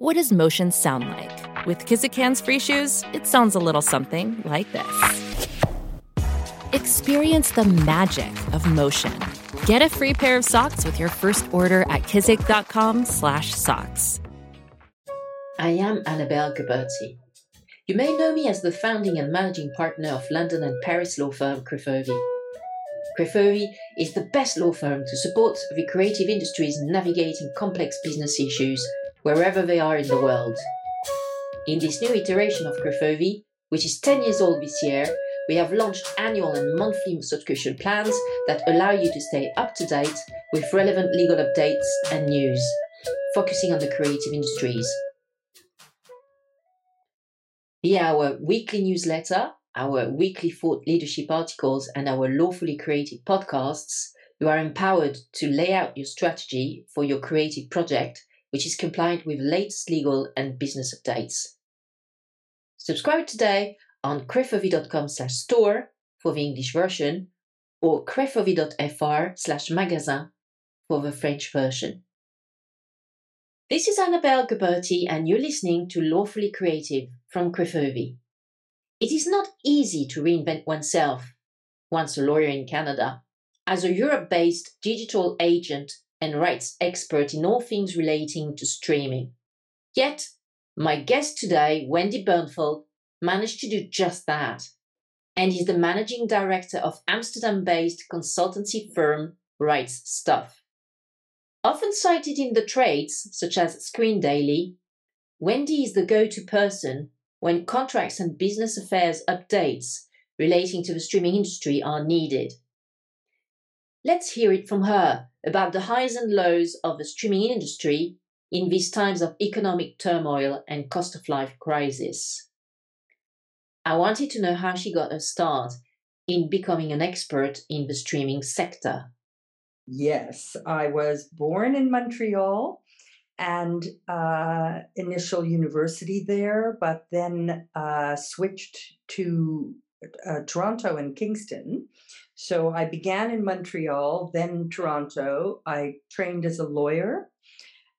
What does motion sound like? With Kizikans free shoes, it sounds a little something like this. Experience the magic of motion. Get a free pair of socks with your first order at kizik.com/socks. I am Annabelle Gauberti. You may know me as the founding and managing partner of London and Paris law firm Crefovi. Crefovi is the best law firm to support the creative industries navigating complex business issues wherever they are in the world. In this new iteration of Crefovi, which is 10 years old this year, we have launched annual and monthly subscription plans that allow you to stay up to date with relevant legal updates and news, focusing on the creative industries. Via our weekly newsletter, our weekly thought leadership articles, and our lawfully creative podcasts, you are empowered to lay out your strategy for your creative project which is compliant with latest legal and business updates. Subscribe today on crefovi.com slash store for the English version or crefovi.fr slash magasin for the French version. This is Annabelle Gauberti and you're listening to Lawfully Creative from Crefovi. It is not easy to reinvent oneself once a lawyer in Canada. As a Europe based digital agent and rights expert in all things relating to streaming. Yet, my guest today, Wendy Bernfeld, managed to do just that, and is the managing director of Amsterdam based consultancy firm Rights Stuff. Often cited in the trades, such as Screen Daily, Wendy is the go to person when contracts and business affairs updates relating to the streaming industry are needed. Let's hear it from her about the highs and lows of the streaming industry in these times of economic turmoil and cost of life crisis. I wanted to know how she got her start in becoming an expert in the streaming sector. Yes, I was born in Montreal and uh, initial university there, but then uh, switched to uh, Toronto and Kingston so I began in Montreal, then Toronto. I trained as a lawyer.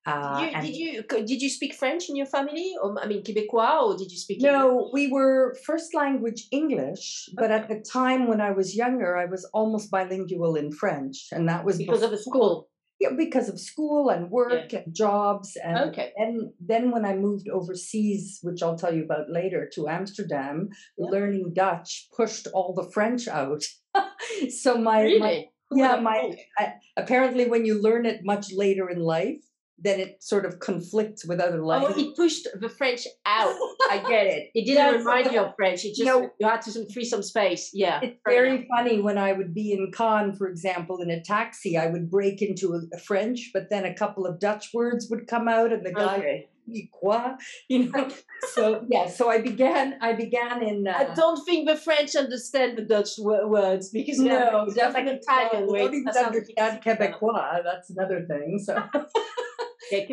Uh, you, did you did you speak French in your family, or I mean Quebecois, or did you speak? No, English? we were first language English, but at the time when I was younger, I was almost bilingual in French, and that was because of the school yeah, because of school and work yeah. and jobs. And okay. then, then when I moved overseas, which I'll tell you about later, to Amsterdam, yeah. learning Dutch pushed all the French out. so my, really? my yeah, my I, apparently when you learn it much later in life, then it sort of conflicts with other languages. Oh, it pushed the French out. I get it. It didn't remind you of French. It just you, know, you had to free some space. Yeah. It's very enough. funny when I would be in Cannes, for example, in a taxi, I would break into a, a French, but then a couple of Dutch words would come out, and the guy. Okay. Quoi, you know. so yeah, so I began. I began in. Uh, I don't think the French understand the Dutch words because no, definitely like Italian. Well, don't even understand Quebecois. That's another thing. So.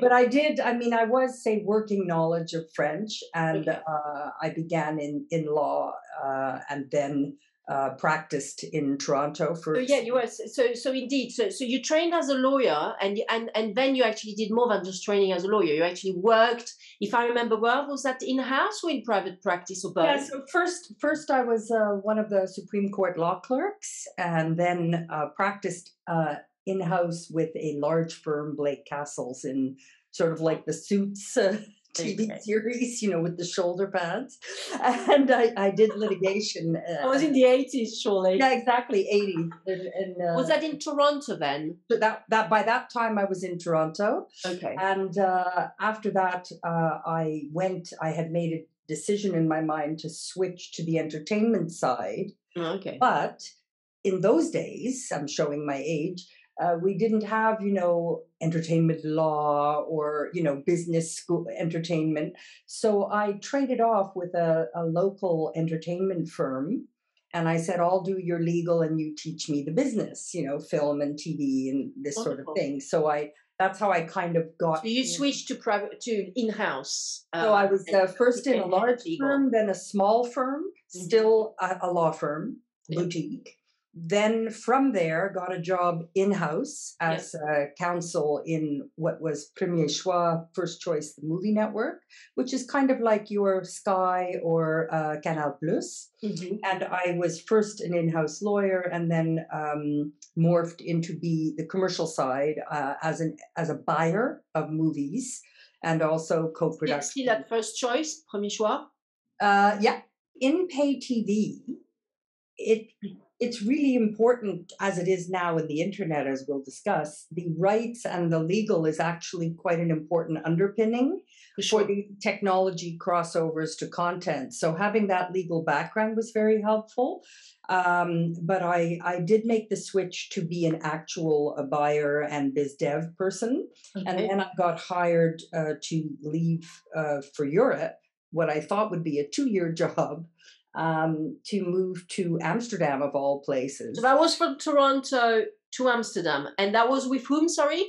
but I did. I mean, I was say working knowledge of French, and okay. uh, I began in in law, uh, and then uh, practiced in Toronto for. So yeah, you were so so indeed. So so you trained as a lawyer, and and and then you actually did more than just training as a lawyer. You actually worked, if I remember well, was that in house or in private practice or both? Yeah. So first first I was uh, one of the Supreme Court law clerks, and then uh, practiced uh, in house with a large firm, Blake Cassels, in sort of like the suits. Uh, TV series, you know, with the shoulder pads. And I, I did litigation. Uh, I was in the 80s, surely. Yeah, exactly, 80. And, and, uh, was that in Toronto then? That, that By that time, I was in Toronto. Okay. And uh, after that, uh, I went, I had made a decision in my mind to switch to the entertainment side. Oh, okay. But in those days, I'm showing my age, uh, we didn't have, you know, entertainment law or, you know, business school entertainment. So I traded off with a, a local entertainment firm. And I said, I'll do your legal and you teach me the business, you know, film and TV and this sort of thing. So I, that's how I kind of got. So you in. switched to private to in-house. So I was uh, first in a large legal. firm, then a small firm, Mhm. still a, a law firm, Yeah. boutique. Then from there, got a job in house Yeah. as a counsel in what was Premier Choix, First Choice, the movie network, which is kind of like your Sky or uh, Canal Plus. Mhm. And I was first an in-house lawyer, and then um, morphed into be the commercial side uh, as an as a buyer of movies and also co-production. Still at first choice, premier choix. Uh, yeah, in pay TV, it it's really important as it is now in the internet, as we'll discuss. The rights and the legal is actually quite an important underpinning For for sure. the technology crossovers to content. So having that legal background was very helpful. Um, but I I did make the switch to be an actual a buyer and biz dev person. And then I got hired uh, to leave uh, for Europe, what I thought would be a two year job, um, to move to Amsterdam, of all places. So that was from Toronto to Amsterdam, and that was with whom? Sorry.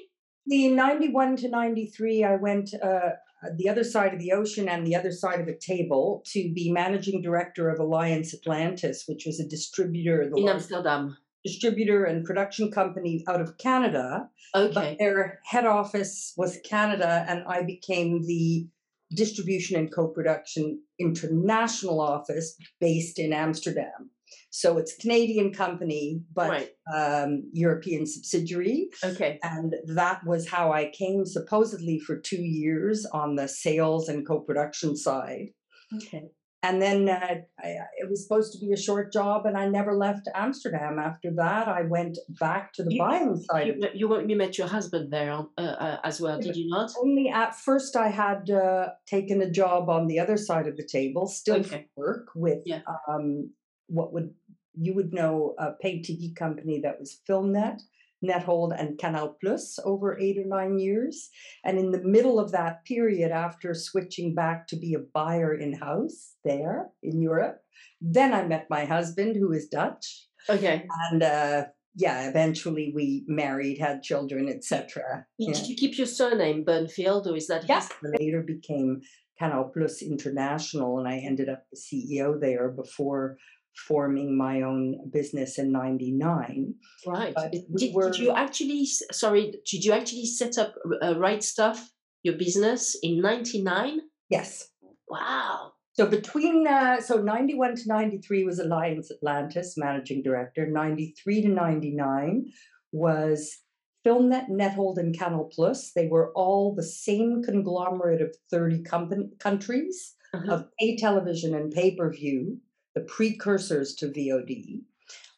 the 91 to 93, I went uh, the other side of the ocean and the other side of a table to be managing director of Alliance Atlantis, which was a distributor, In Amsterdam. distributor and production company out of Canada. Okay. but their head office was Canada, and I became the distribution and co-production international office based in Amsterdam. So it's Canadian company, but right. um, European subsidiary, Okay. and that was how I came supposedly for two years on the sales and co-production side. Okay. And then uh, I, it was supposed to be a short job, and I never left Amsterdam. After that, I went back to the You- buying side. You, you, you met your husband there uh, uh, as well, did you not? only at first I had uh, taken a job on the other side of the table, still Okay. work with Yeah. um, what would you would know a pay TV company that was FilmNet, NetHold, and Canal Plus over eight or nine years. And in the middle of that period, after switching back to be a buyer in house there in Europe, then I met my husband, who is Dutch, Okay. and uh, yeah, eventually we married, had children, etc. Did you keep your surname Bernfeld, or is that? Yes, later became Canal Plus International, and I ended up the CEO there before forming my own business in '99. Right. Did, we did you actually? Sorry. Did you actually set up uh, Rights Stuff, your business, in '99? Yes. Wow. So between uh, so 91 to 93 was Alliance Atlantis managing director. 93 to 99 was FilmNet, NetHold, and Canal Plus. They were all the same conglomerate of 30 company, countries. Uh-huh. of pay television and pay per view, the precursors to VOD.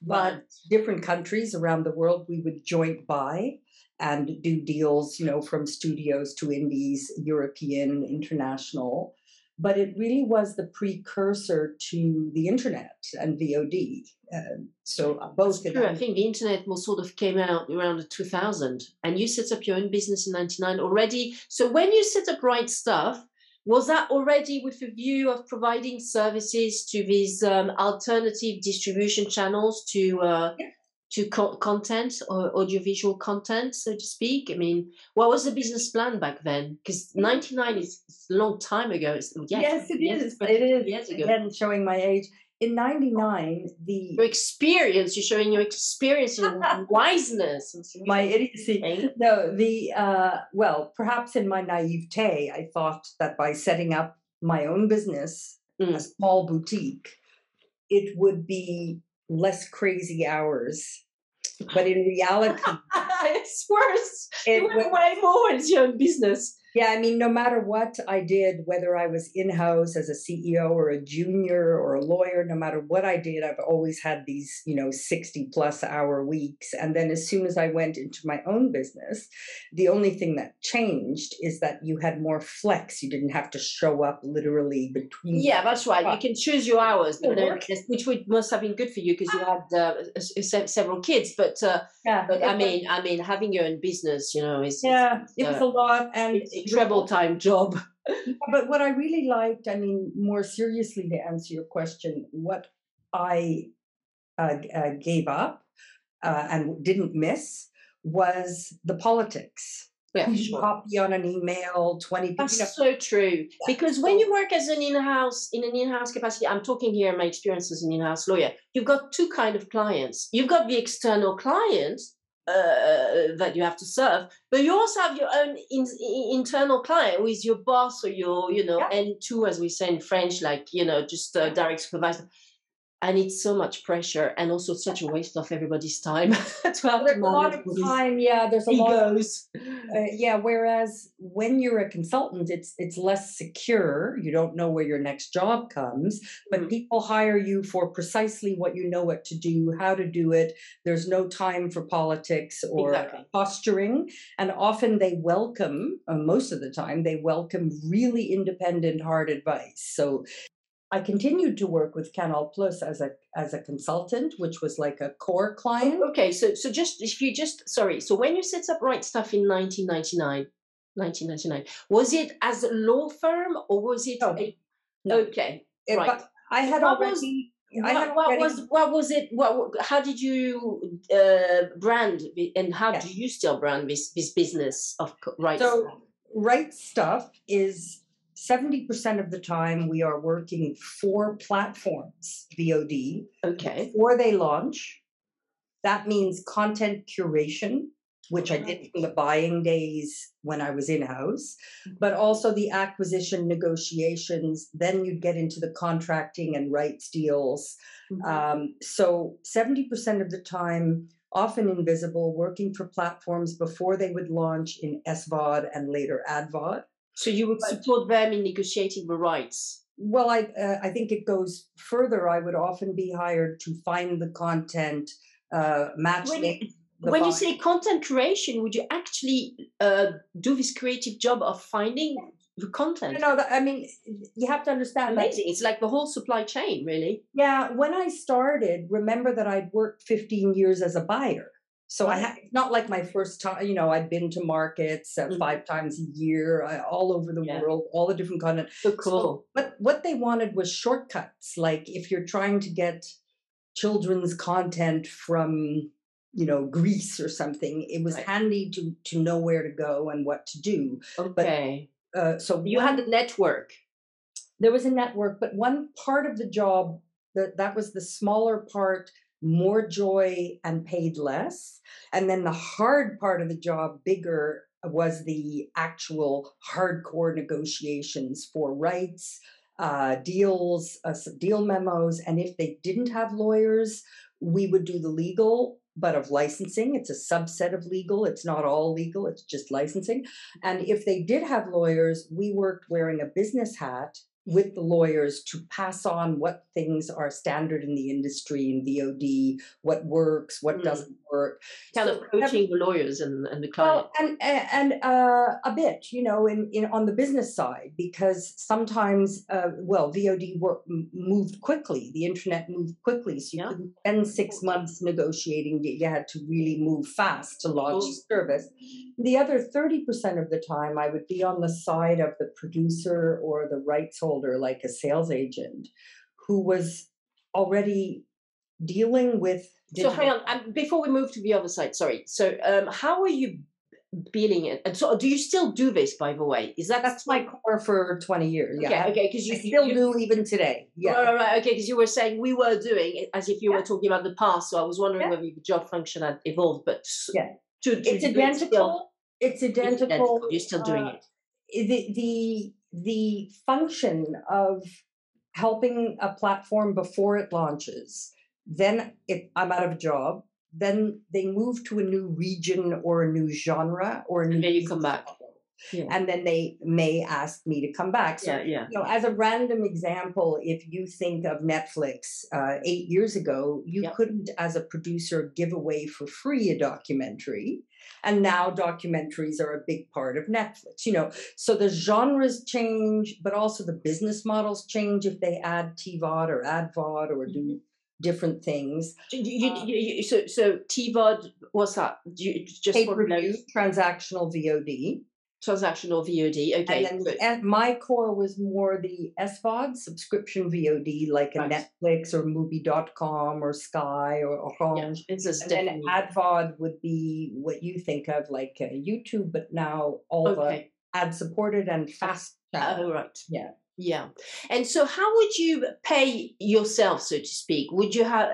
But Right. different countries around the world, we would joint buy and do deals, you know, from studios to indies, European, international. But it really was the precursor to the internet and VOD. Um, so uh, both true. I think the internet more sort of came out around 2000, and you set up your own business in '99 already. So when you set up Rights Stuff, was that already with a view of providing services to these um, alternative distribution channels to uh, Yeah. to co- content or audiovisual content, so to speak? I mean, what was the business plan back then? Because '99 is is a long time ago. It's, yeah, yes, it yes, is. It is. years ago. Again, showing my age. In 99, the Your experience, you're showing your experience and wiseness. my idiocy. No, the uh, well, perhaps in my naivete, I thought that by setting up my own business, a Mm. small boutique, it would be less crazy hours. But in reality, it's worse. it you was, way more. It's your own business. Yeah, I mean, no matter what I did, whether I was in house as a CEO or a junior or a lawyer, no matter what I did, I've always had these, you know, 60 plus hour weeks. And then as soon as I went into my own business, the only thing that changed is that you had more flex. You didn't have to show up literally between. Yeah, that's right. You can choose your hours, but, uh, which would must have been good for you because you had uh, s- s- several kids. But uh, Yeah, but it I was- mean, I mean, having your own business, you know, is yeah, it's, it was uh, a lot. And it's a treble time job. But what I really liked, I mean, more seriously to answer your question, what I uh, uh, gave up uh, and didn't miss was the politics. Yeah, you sure. copy on an email, 20 people. That's You know, so true. Because when you work as an in-house in an in-house capacity, I'm talking here my experience as an in-house lawyer. You've got two kind of clients. You've got the external client uh, that you have to serve, but you also have your own in, in- internal client who is your boss or your you know Yeah. N2 as we say in French, like you know just uh, direct supervisor. And it's so much pressure and also such a waste of everybody's time to have to there's a lot of time. Yeah, there's a lot of egos. Uh, yeah, whereas when you're a consultant, it's it's less secure. You don't know where your next job comes, but Mm. people hire you for precisely what you know what to do, how to do it. There's no time for politics or Exactly. posturing, and often they welcome. Uh, most of the time, they welcome really independent, hard advice. So. I continued to work with Canal Plus as a as a consultant, which was like a core client. Okay, so so just if you just sorry, so when you set up Rights Stuff in 1999, 1999, was it as a law firm or was it No, a, no. okay, It- right. I had What was- already. I What, had what already was what was it? What how did you uh, brand and how do you still brand this this business of Right So, Stuff? right stuff is 70% of the time we are working for platforms, VOD, Okay, before they launch. That means content curation, which I did from the buying days when I was in house, but also the acquisition negotiations. Then you'd get into the contracting and rights deals. Mhm. Um, so 70% of the time, often invisible, working for platforms before they would launch in SVOD and later AdVOD. So you would but- support them in negotiating the rights. Well, I uh, I think it goes further. I would often be hired to find the content, uh, match When make you- the when you say content creation, would you actually uh, do this creative job of finding the content? No, that, I mean, you have to understand that. Amazing. It's like the whole supply chain, really. Yeah, when I started, remember that I'd worked 15 years as a buyer. So I had it's not like my first time, you know, I've been to markets uh, Mhm. five times a year, uh, all over the Yeah. world, all the different content. So So cool. what what they wanted was shortcuts. Like if you're trying to get children's content from, you know, Greece or something, it was Right. handy to to know where to go and what to do. Okay. Uh, so you one- had a network. there was a network, but one part of the job that that was the smaller part, more joy and paid less, and then the hard part of the job, bigger, was the actual hardcore negotiations for rights, uh, deals, uh, deal memos, and if they didn't have lawyers, we would do the legal. But of licensing, it's a subset of legal. It's not all legal, it's just licensing. And if they did have lawyers, we worked wearing a business hat with the lawyers to pass on what things are standard in the industry in VOD, what works, what Mm. doesn't work. Kind So of coaching the lawyers and, and the client. well, and a- and uh, a bit, you know, in, in on the business side, because sometimes, uh, well, VOD work, moved quickly. The internet moved quickly, so you Yeah. couldn't spend six months negotiating. You had to really move fast to launch service. The other thirty percent of the time, I would be on the side of the producer or the rights holder, like a sales agent, who was already dealing with. so hang on. Um, before we move to the other side, sorry. So um, how are you billing it? And so do you still do this, by the way? Is that That's my core for 20 years. Yeah. Okay, because you I still you, do even today. Yeah. Right, right, right. Okay, because you were saying we were doing it as if you were talking about the past. So I was wondering Yeah. whether the job function had evolved, but Yeah. to, to It's do it still- identical. It's it's identical. You're still doing uh, it. The, the the function of helping a platform before it launches, then it, I'm out of a job. Then they move to a new region or a new genre or a new. And then you come back. Yeah. and then they may ask me to come back. So yeah, yeah. you know, as a random example, if you think of Netflix uh, eight years ago, you Yep. couldn't, as a producer, give away for free a documentary. And now documentaries are a big part of Netflix, you know. So the genres change, but also the business models change if they add TVOD or AdVOD or do Mhm. different things. You, you, Uh, you, you- so, so TVOD, what's that? Do you, just Pay for per like, view, transactional VOD. Transactional VOD. Okay. and then the, my core was more the SVOD, subscription VOD, like a Right. Netflix or Movie.com or Sky or yeah, Orange. is And then AdVOD would be what you think of like uh, YouTube, but now all the ad supported and fast channel. Oh, right. Yeah. Yeah. And so, how would you pay yourself, so to speak? Would you have,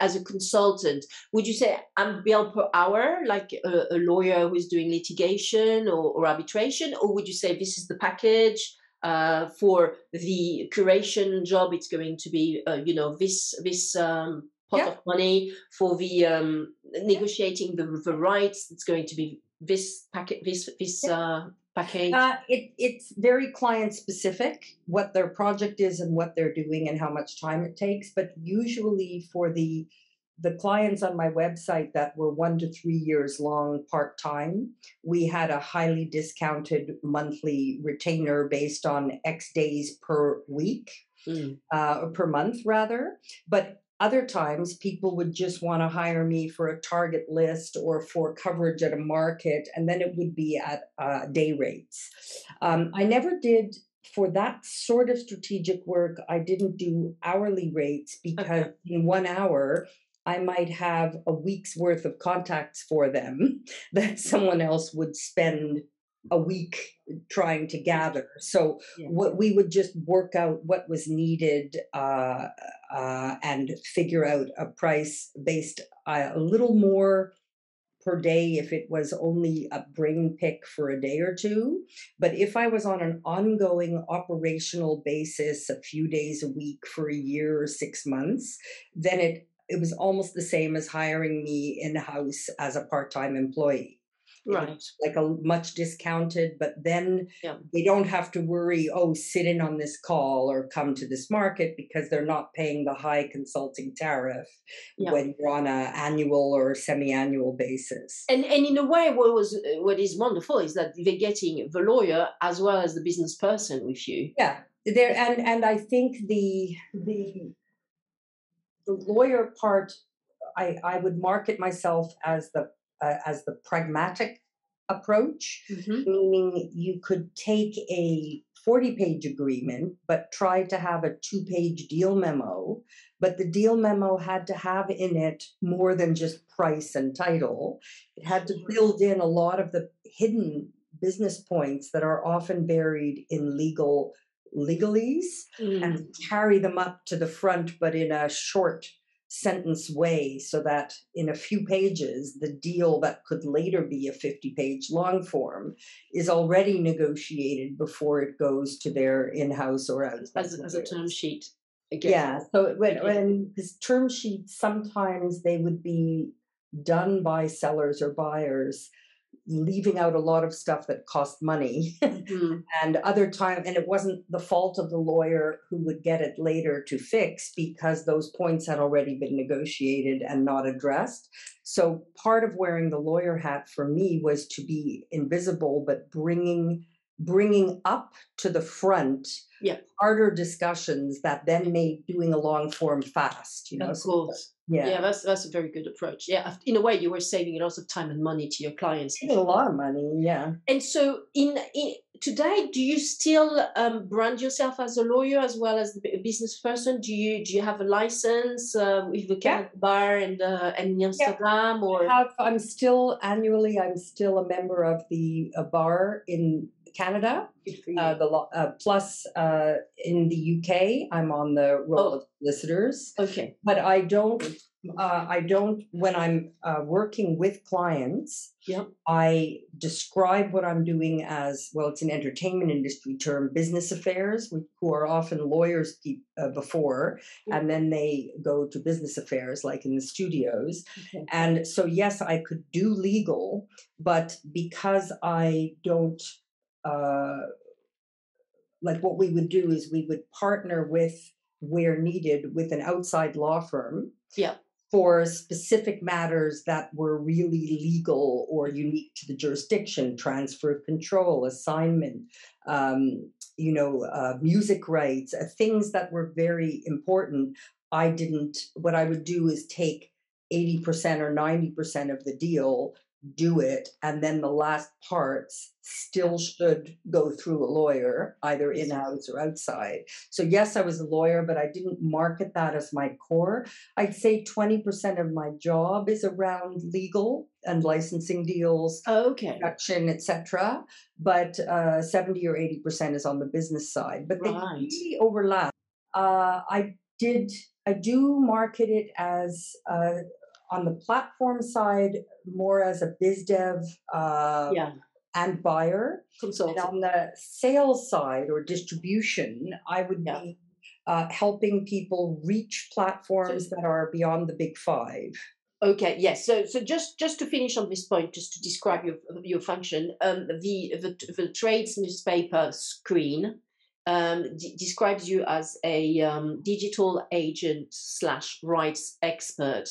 as a consultant, would you say I'm billed per hour, like a, a lawyer who's doing litigation or, or arbitration, or would you say this is the package? Uh, for the curation job, it's going to be, uh, you know, this this um, pot Yeah. of money. For the um, negotiating the the rights, it's going to be this packet, this this uh, package. Uh, it, it's very client specific what their project is and what they're doing and how much time it takes. But usually for the the clients on my website that were one to three years long part time, we had a highly discounted monthly retainer based on X days per week Mm. uh, or per month rather. But other times, people would just want to hire me for a target list or for coverage at a market, and then it would be at uh, day rates. Um, I never did for that sort of strategic work. I didn't do hourly rates because in one hour. I might have a week's worth of contacts for them that someone else would spend a week trying to gather. So Yeah. what we would just work out what was needed uh, uh, and figure out a price based uh, a little more per day if it was only a brain pick for a day or two. But if I was on an ongoing operational basis, a few days a week for a year or six months, then it it was almost the same as hiring me in house as a part time employee Right. like a much discounted, but then Yeah. they don't have to worry, oh, sit in on this call or come to this market because they're not paying the high consulting tariff Yeah. when you're on a annual or semi-annual basis. And and in a way, what was what is wonderful is that they're getting the lawyer as well as the business person with you. yeah, there and and I think the the the lawyer part, I I would market myself as the uh, as the pragmatic approach. meaning you could take a 40 page agreement but try to have a two page deal memo but the deal memo had to have in it more than just price and title it had to build in a lot of the hidden business points that are often buried in legal legalese Mm. and carry them up to the front but in a short sentence way so that in a few pages the deal that could later be a 50 page long form is already negotiated before it goes to their in-house or outside as, as a term sheet. Again. yeah so when, when term sheets sometimes they would be done by sellers or buyers leaving out a lot of stuff that cost money Mhm. and other time and it wasn't the fault of the lawyer who would get it later to fix because those points had already been negotiated and not addressed so part of wearing the lawyer hat for me was to be invisible but bringing bringing up to the front Yeah. harder discussions that then made doing a long form fast you know Of course. yeah, Yeah. that's that's a very good approach. Yeah, in a way, you were saving a lot of time and money to your clients. A lot of money yeah And so, in, in today, do you still um, brand yourself as a lawyer as well as a business person? Do you do you have a license uh, with the Yeah. Bar and uh, and in Amsterdam or? have i'm still annually i'm still a member of the uh, bar in canada Good for you. uh, the uh, plus uh, in the UK, I'm on the roll Oh. of solicitors, okay. but I don't. Uh, I don't. When I'm uh, working with clients, Yep. I describe what I'm doing as well. It's an entertainment industry term, business affairs, wh- who are often lawyers pe- uh, before, Yeah. and then they go to business affairs, like in the studios. Okay. And so, yes, I could do legal, but because I don't uh, like what we would do is we would partner with where needed with an outside law firm Yeah. for specific matters that were really legal or unique to the jurisdiction transfer of control assignment um, you know uh, music rights uh, things that were very important i didn't what i would do is take 80% or 90% of the deal do it and then the last parts still should go through a lawyer either in-house or outside so yes i was a lawyer but i didn't market that as my core i'd say 20% of my job is around legal and licensing deals Okay. production etc but uh, 70 or 80% is on the business side but they Right. really overlap uh, i did i do market it as uh, on the platform side more as a biz dev uh, Yeah. and buyer and Consultant. on the sales side or distribution i would Yeah. be uh, helping people reach platforms that are beyond the big five Okay, yes. So, so just just to finish on this point, just to describe your your function, um, the the the trades newspaper screen um, d- describes you as a um, digital agent slash rights expert.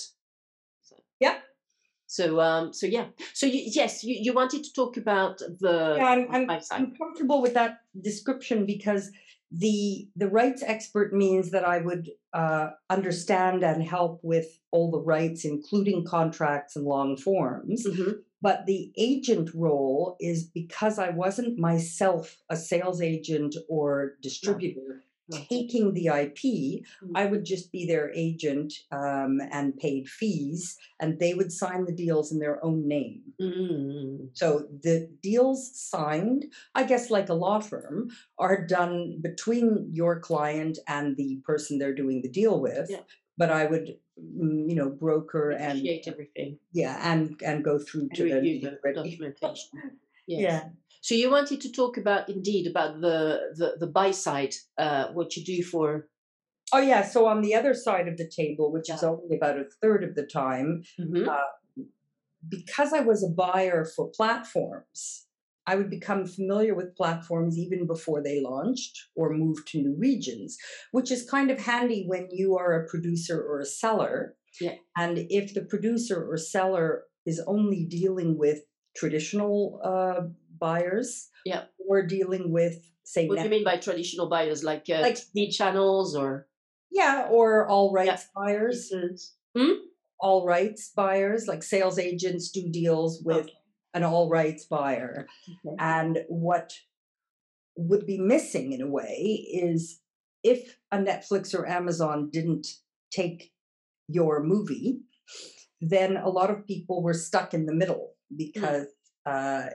So- um, so yeah. So you, yes, you, you wanted to talk about the yeah, I'm, I'm. I'm comfortable with that description because the the rights expert means that I would uh, understand and help with all the rights, including contracts and long forms. Mhm. But the agent role is because I wasn't myself a sales agent or distributor. Taking the IP, Mm. I would just be their agent um, and paid fees, and they would sign the deals in their own name. Mm. So the deals signed, I guess, like a law firm, are done between your client and the person they're doing the deal with. Yeah. But I would, mm, you know, broker and everything yeah, and and go through and to the the documentation. Yes. Yeah. So you wanted to talk about indeed about the the, the buy side, uh, what you do for. Oh yeah. So on the other side of the table, which is only about a third of the time, Mhm. because I was a buyer for platforms, I would become familiar with platforms even before they launched or moved to new regions, which is kind of handy when you are a producer or a seller. Yeah. And if the producer or seller is only dealing with traditional uh, buyers, Yeah. We're dealing with, say, What do you mean by traditional buyers, like uh, Like- TV channels or? yeah, or all rights buyers, pieces? all rights buyers, like sales agents do deals with Okay. an all rights buyer. Okay. And what would be missing in a way is if a Netflix or Amazon didn't take your movie, then a lot of people were stuck in the middle because uh,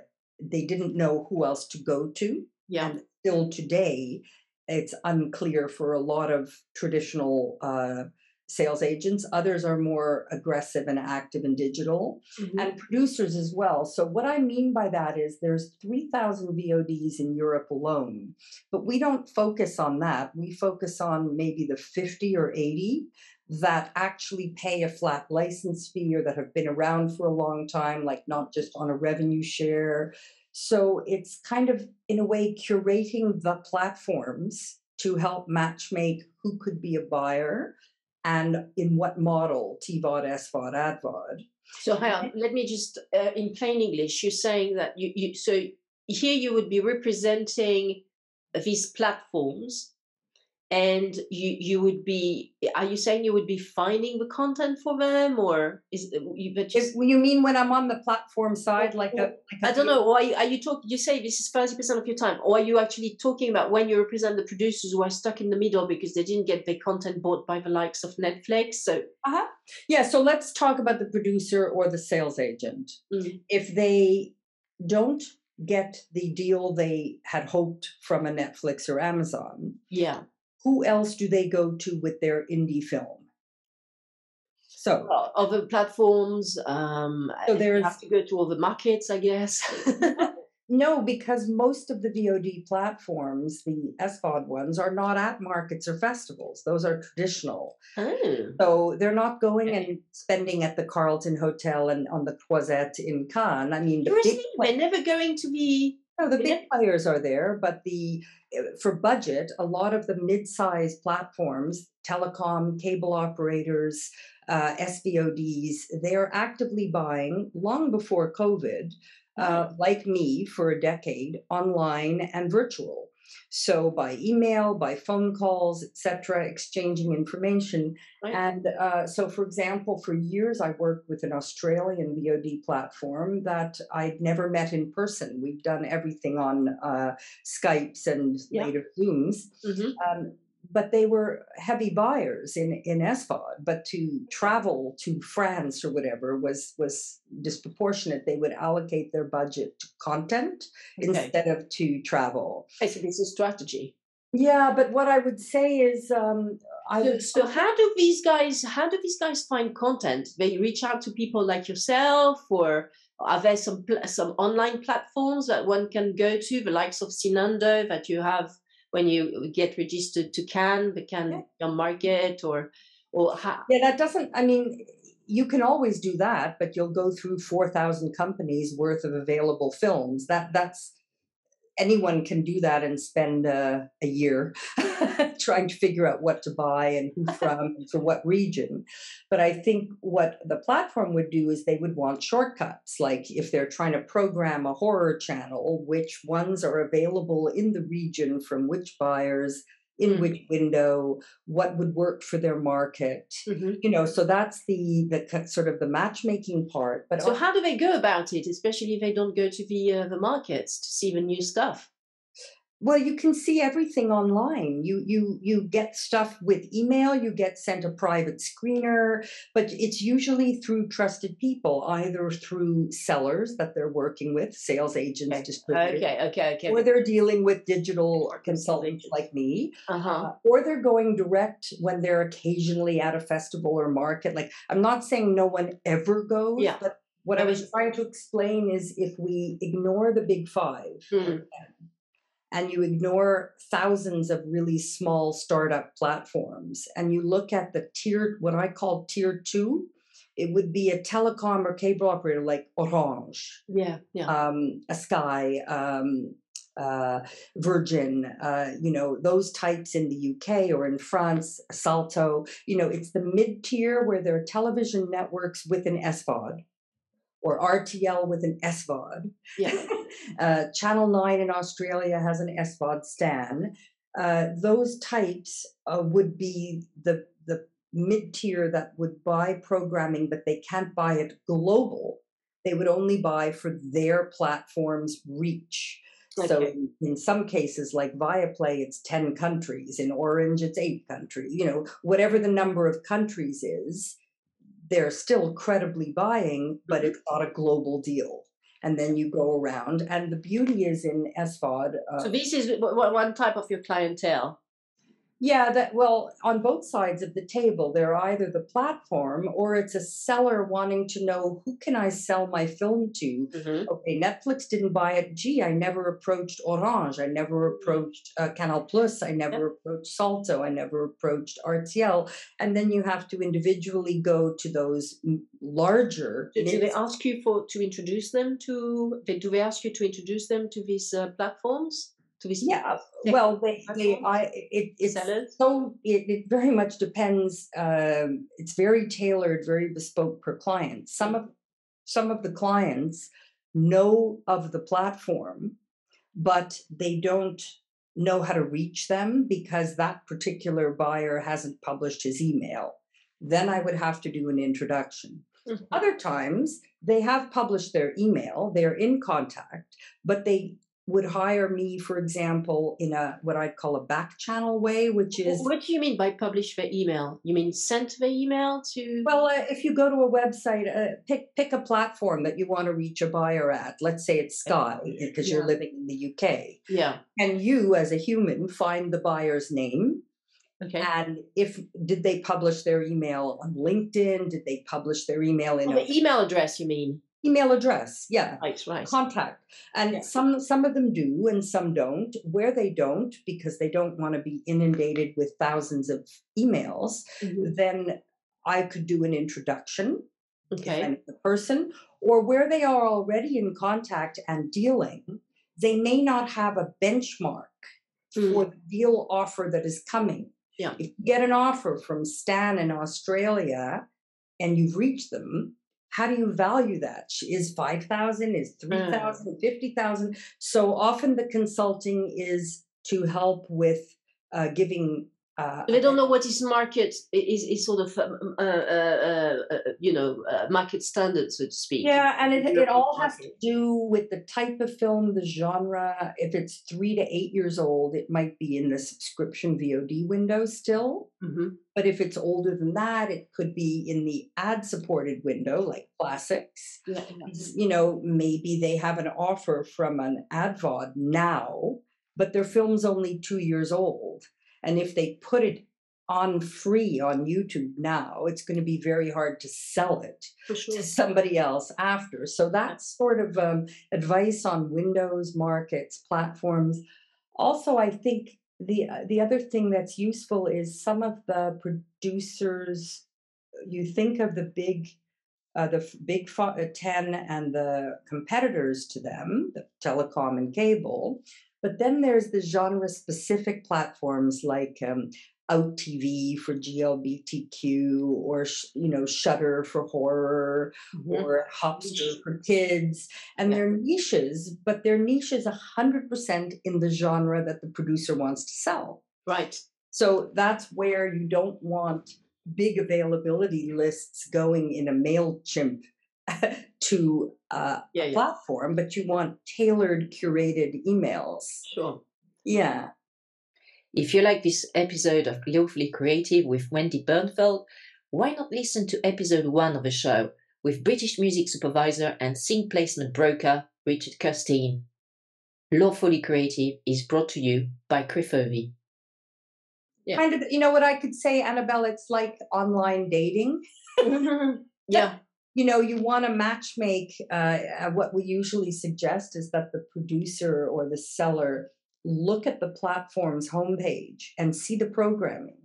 they didn't know who else to go to. Yeah. And still today, it's unclear for a lot of traditional uh, sales agents. Others are more aggressive and active in digital Mhm. and producers as well. So what I mean by that is there's 3000 VODs in Europe alone. But we don't focus on that. We focus on maybe the 50 or 80 that actually pay a flat license fee or that have been around for a long time like not just on a revenue share. So it's kind of in a way curating the platforms to help matchmake who could be a buyer and in what model, TVOD, SVOD, AdVOD. So on, let me just uh, in plain English. You're saying that you, you so here you would be representing these platforms, and you you would be. Are you saying you would be finding the content for them, or is it- you? But just, you mean when I'm on the platform side, like a, like I don't know. Or are you, are you talking? You say this is thirty percent of your time, or are you actually talking about when you represent the producers who are stuck in the middle because they didn't get their content bought by the likes of Netflix? So uh-huh Yeah, so let's talk about the producer or the sales agent. Mm. If they don't get the deal they had hoped from a Netflix or Amazon, yeah, who else do they go to with their indie film? So, Well, other platforms. Um, So there's- have to go to all the markets, I guess. no, because most of the VOD platforms, the SVOD ones, are not at markets or festivals. Those are traditional. oh, So they're not going Okay. and spending at the Carlton Hotel and on the Croisette in Cannes. I mean, the big seriously, they're never going to be. No, the big players are there, but the uh, for budget, a lot of the mid-sized platforms, telecom, cable operators, uh, SVODs, they are actively buying long before COVID, uh, like me for a decade, online and virtual. So by email, by phone calls, etc., exchanging information. Right. And uh, so, for example, for years I worked with an Australian VOD platform that I'd never met in person. We've done everything on uh, Skypes and Yeah. later Zooms. Mhm. Um, but they were heavy buyers in in SVOD. But to travel to France or whatever was was disproportionate. They would allocate their budget to content Okay. instead of to travel. Okay, so this is strategy. Yeah, but what I would say is, um, I So, would so how do these guys how do these guys find content? They reach out to people like yourself, or are there some some online platforms that one can go to, the likes of Cinando that you have when you get registered to can the Cannes Film Market, or or how, Yeah, that doesn't, I mean, you can always do that, but you'll go through 4,000 companies worth of available films. That That's, anyone can do that and spend uh, a year trying to figure out what to buy and who from and for what region. But I think what the platform would do is they would want shortcuts. Like if they're trying to program a horror channel, which ones are available in the region from which buyers, in Mm. which window, what would work for their market Mhm. you know so that's the the sort of the matchmaking part but so al- how do they go about it, especially if they don't go to the uh, the markets to see the new stuff? Well you can see everything online you you you get stuff with email you get sent a private screener but it's usually through trusted people either through sellers that they're working with sales agents Okay. distributors Okay, okay, okay. or they're dealing with digital Or consultants like me Uh-huh. Uh, or they're going direct when they're occasionally at a festival or market. Like, I'm not saying no one ever goes, Yeah. but what I was trying to explain is if we ignore the big five Hmm. And you ignore thousands of really small startup platforms and you look at the tier, what I call tier two, it would be a telecom or cable operator like Orange Yeah, yeah. um, a Sky, um, uh, Virgin, uh, you know, those types in the UK or in France, Salto, you know, it's the mid tier where there are television networks with an SVOD or RTL with an SVOD. Yeah. uh, Channel 9 in Australia has an SVOD stan. Uh, those types uh, would be the, the mid tier that would buy programming, but they can't buy it global. They would only buy for their platform's reach. So Okay. in, in some cases, like Viaplay, it's 10 countries. In Orange, it's eight countries. You know, whatever the number of countries is, they're still credibly buying, but it's not a global deal. And then you go around, and the beauty is in SVOD. Uh, So this is w- w- one type of your clientele. Yeah, that well, on both sides of the table, they're either the platform or it's a seller wanting to know who can I sell my film to. Mhm. Okay, Netflix didn't buy it. Gee, I never approached Orange. I never approached uh, Canal Plus. I never approached Salto. I never approached RTL. And then you have to individually go to those larger. Do, do they ask you for to introduce them to? they- Do they ask you to introduce them to these uh, platforms? To these Yeah, well, they, they? I it, it's sellers? so it, it very much depends. Um, it's very tailored, very bespoke per client. Some of some of the clients know of the platform, but they don't know how to reach them because that particular buyer hasn't published his email. Then I would have to do an introduction. Mhm. Other times they have published their email, they're in contact, but they would hire me, for example, in a what I'd call a back channel way, which is What do you mean by publish their email? You mean send the email to? well, uh, if you go to a website, uh, pick pick a platform that you want to reach a buyer at. Let's say it's Sky because you're living in the UK, yeah. and you, as a human, find the buyer's name Okay. and if did they publish their email on LinkedIn? Did they publish their email in Oh, an the email address, you mean? Email address? Yeah. Right, right. contact and Yeah. some some of them do and some don't where they don't because they don't want to be inundated with thousands of emails Mhm. then i could do an introduction Okay. the person or where they are already in contact and dealing they may not have a benchmark Mm. for the deal offer that is coming. Yeah. If you get an offer from Stan in Australia and you've reached them, how do you value that? Is 5,000, is Mm. 3,000, 50,000? So often the consulting is to help with uh, giving. Uh, they don't know what is market is, is sort of um, uh, uh, uh, you know uh, market standard so to speak Yeah, and it, it all has to do with the type of film, the genre. If it's three to eight years old, it might be in the subscription VOD window still. Mhm. But if it's older than that, it could be in the ad supported window, like classics. Yeah, S- You know, maybe they have an offer from an advod now, but their film's only two years old. And if they put it on free on YouTube now, it's going to be very hard to sell it sure to somebody else after. So that's sort of um, advice on windows, markets, platforms. Also, I think the uh, the other thing that's useful is some of the producers. You think of the big, uh, the big fo- uh, ten and the competitors to them, the telecom and cable. But then there's the genre specific platforms like um, out TV for GLBTQ or you know Shudder for horror Mhm. or Hopster for kids and Yeah. they're niches but their niche is 100% in the genre that the producer wants to sell right so that's where you don't want big availability lists going in a MailChimp to uh, yeah a yeah platform but you want tailored curated emails. Sure. Yeah. If you like this episode of Lawfully Creative with Wendy Bernfeld, why not listen to episode one of the show with British music supervisor and sync placement broker Richard Kirstein? Lawfully Creative is brought to you by Crefovi. Yeah. kind of you know what i could say annabelle? It's like online dating. Yeah you know you want to match make uh, uh, what we usually suggest is that the producer or the seller look at the platform's homepage and see the programming.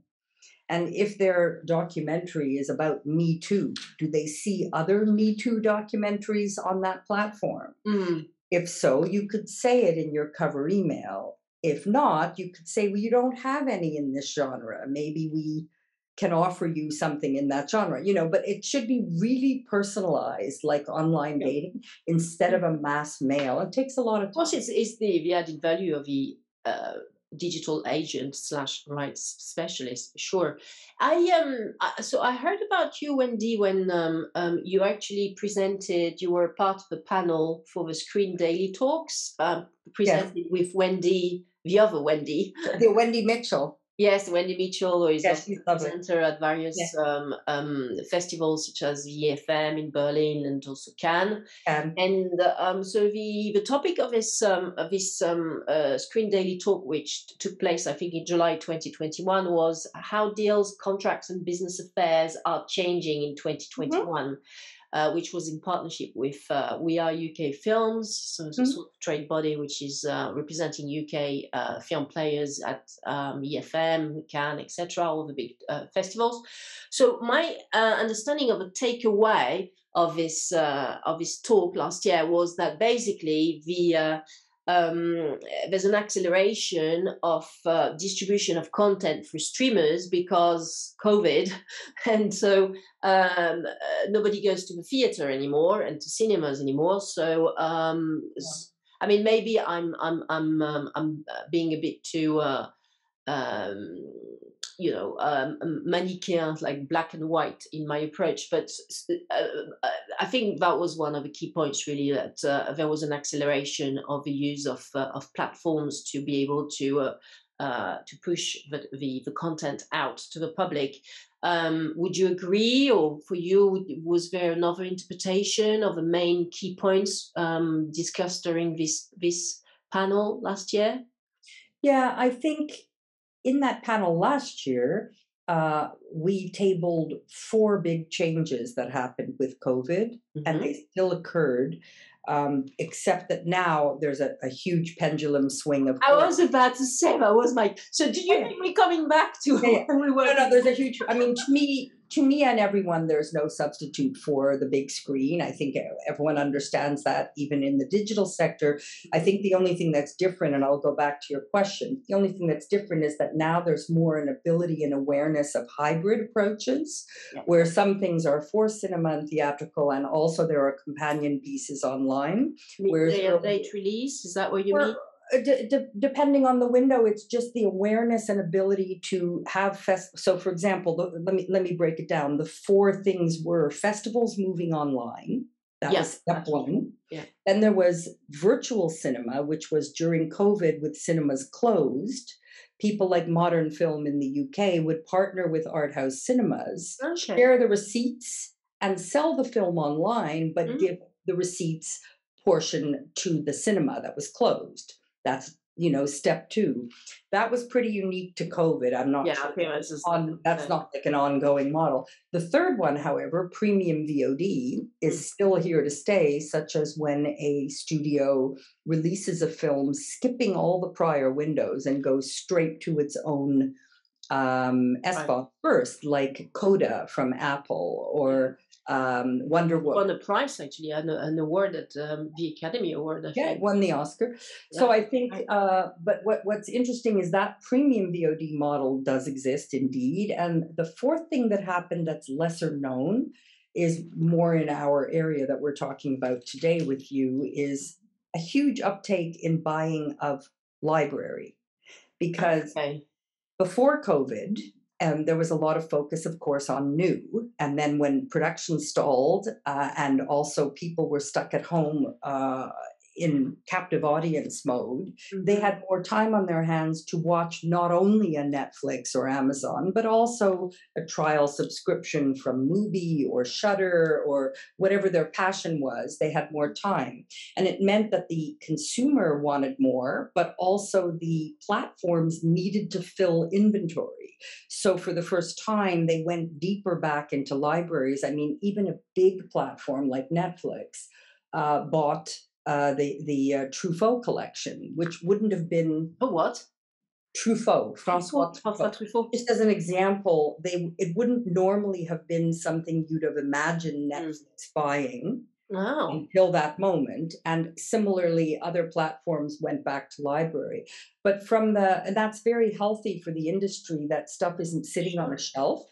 And if their documentary is about me too do they see other me too documentaries on that platform? Mm. if so you could say it in your cover email. If not you could say well you don't have any in this genre. Maybe we can offer you something in that genre you know but it should be really personalized like online Yeah. dating instead of a mass mail it takes a lot of Of course, it's, the, the added value of the uh, digital agent slash rights specialist. Sure, I um. So I heard about you, Wendy, when um, um you actually presented. You were part of the panel for the Screen Daily Talks, um, presented with Wendy, the other Wendy. the wendy mitchell Yes, Wendy Mitchell, is Yeah, a presenter at various um, um, festivals such as EFM in Berlin and also Cannes. and And um, so the the topic of this um, of this um, uh, Screen Daily talk, which t- took place, I think, in July 2021, was how deals, contracts, and business affairs are changing in 2021. Uh, which was in partnership with uh, We Are UK Films, so it's a Mhm. sort of trade body which is uh, representing UK uh, film players at um, EFM, Cannes, etc., all the big uh, festivals. So my uh, understanding of a takeaway of this uh, of this talk last year was that basically the uh, um, there's an acceleration of uh, distribution of content for streamers because COVID, and so um, uh, nobody goes to the theater anymore and to cinemas anymore. So um, s- I mean, maybe I'm I'm I'm um, I'm uh, being a bit too. Uh, um, you know, um, Manichaean, like black and white in my approach. But uh, uh, I think that was one of the key points, really, that uh, there was an acceleration of the use of uh, of platforms to be able to uh, uh, to push the, the the content out to the public. Um, would you agree, or for you, was there another interpretation of the main key points um, discussed during this this panel last year? Yeah, I think in that panel last year, uh, we tabled four big changes that happened with COVID, and Mhm. they still occurred, um, except that now there's a, a huge pendulum swing of. I course. was about to say that was my. So do you Yeah. think we're coming back to Yeah, we were? No, no, there's a huge. I mean, to me, to me and everyone, there's no substitute for the big screen. I think everyone understands that, even in the digital sector. I think the only thing that's different, and I'll go back to your question, the only thing that's different is that now there's more an ability and awareness of hybrid approaches, yeah. where some things are for cinema and theatrical, and also there are companion pieces online. Where late release, is that what you mean? Uh, d- d- depending on the window it's just the awareness and ability to have fest so for example let me let me break it down the four things were festivals moving online that was step one yeah. then there was virtual cinema which was during covid with cinemas closed people like modern film in the uk would partner with art house cinemas okay. share the receipts and sell the film online but mm-hmm. give the receipts portion to the cinema that was closed that's you know step two. That was pretty unique to covid. I'm not yeah, sure okay, on, that's not like an ongoing model. The third one however premium vod is mm. still here to stay such as when a studio releases a film skipping all the prior windows and goes straight to its own um right. first, like Coda from Apple or um, Wonder Woman. Won a prize actually, an, an award at um, the Academy Award. I yeah, think. won the Oscar. Yeah. So I think, uh, but what what's interesting is that premium VOD model does exist indeed. And the fourth thing that happened that's lesser known is more in our area that we're talking about today with you is a huge uptake in buying of library because. Okay. Before COVID, um, there was a lot of focus, of course, on new. And then when production stalled uh, and also people were stuck at home uh, in captive audience mode, mm-hmm. they had more time on their hands to watch not only a Netflix or Amazon, but also a trial subscription from Mubi or Shudder or whatever their passion was. They had more time. And it meant that the consumer wanted more, but also the platforms needed to fill inventory. So for the first time, they went deeper back into libraries. I mean, even a big platform like Netflix uh, bought uh, the the uh, Truffaut collection, which wouldn't have been a what? Truffaut, Francois Truffaut. Truffaut. Just as an example, they it wouldn't normally have been something you'd have imagined hmm. Netflix buying wow. until that moment. And similarly, other platforms went back to library. But from the and that's very healthy for the industry that stuff isn't sitting on a shelf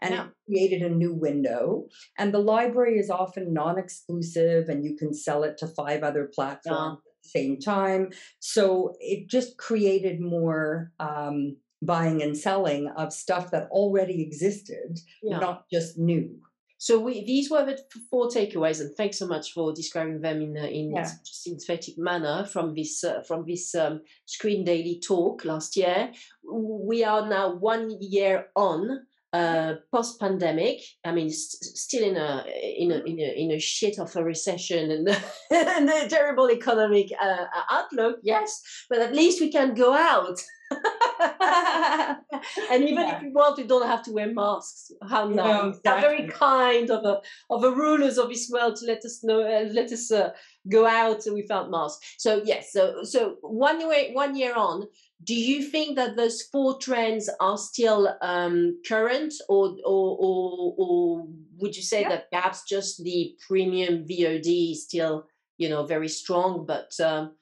and yeah. it created a new window. And the library is often non exclusive, and you can sell it to five other platforms yeah. at the same time. So it just created more. Um, buying and selling of stuff that already existed, yeah. not just new. So we, these were the four takeaways, and thanks so much for describing them in in yeah. synthetic manner from this uh, from this um, Screen Daily talk last year. We are now one year on uh, post pandemic, I mean, st- still in a in a in a in a shit of a recession and, and a terrible economic uh, outlook. Yes, but at least we can go out. and even yeah. if we want, we don't have to wear masks. How nice! Yeah, exactly. very kind of a of the rulers of this world to let us know, uh, let us uh, go out without masks. So yes, so so one year one year on, do you think that those four trends are still um, current, or, or, or, or would you say yeah. that perhaps just the premium VOD is still, you know, very strong, but um,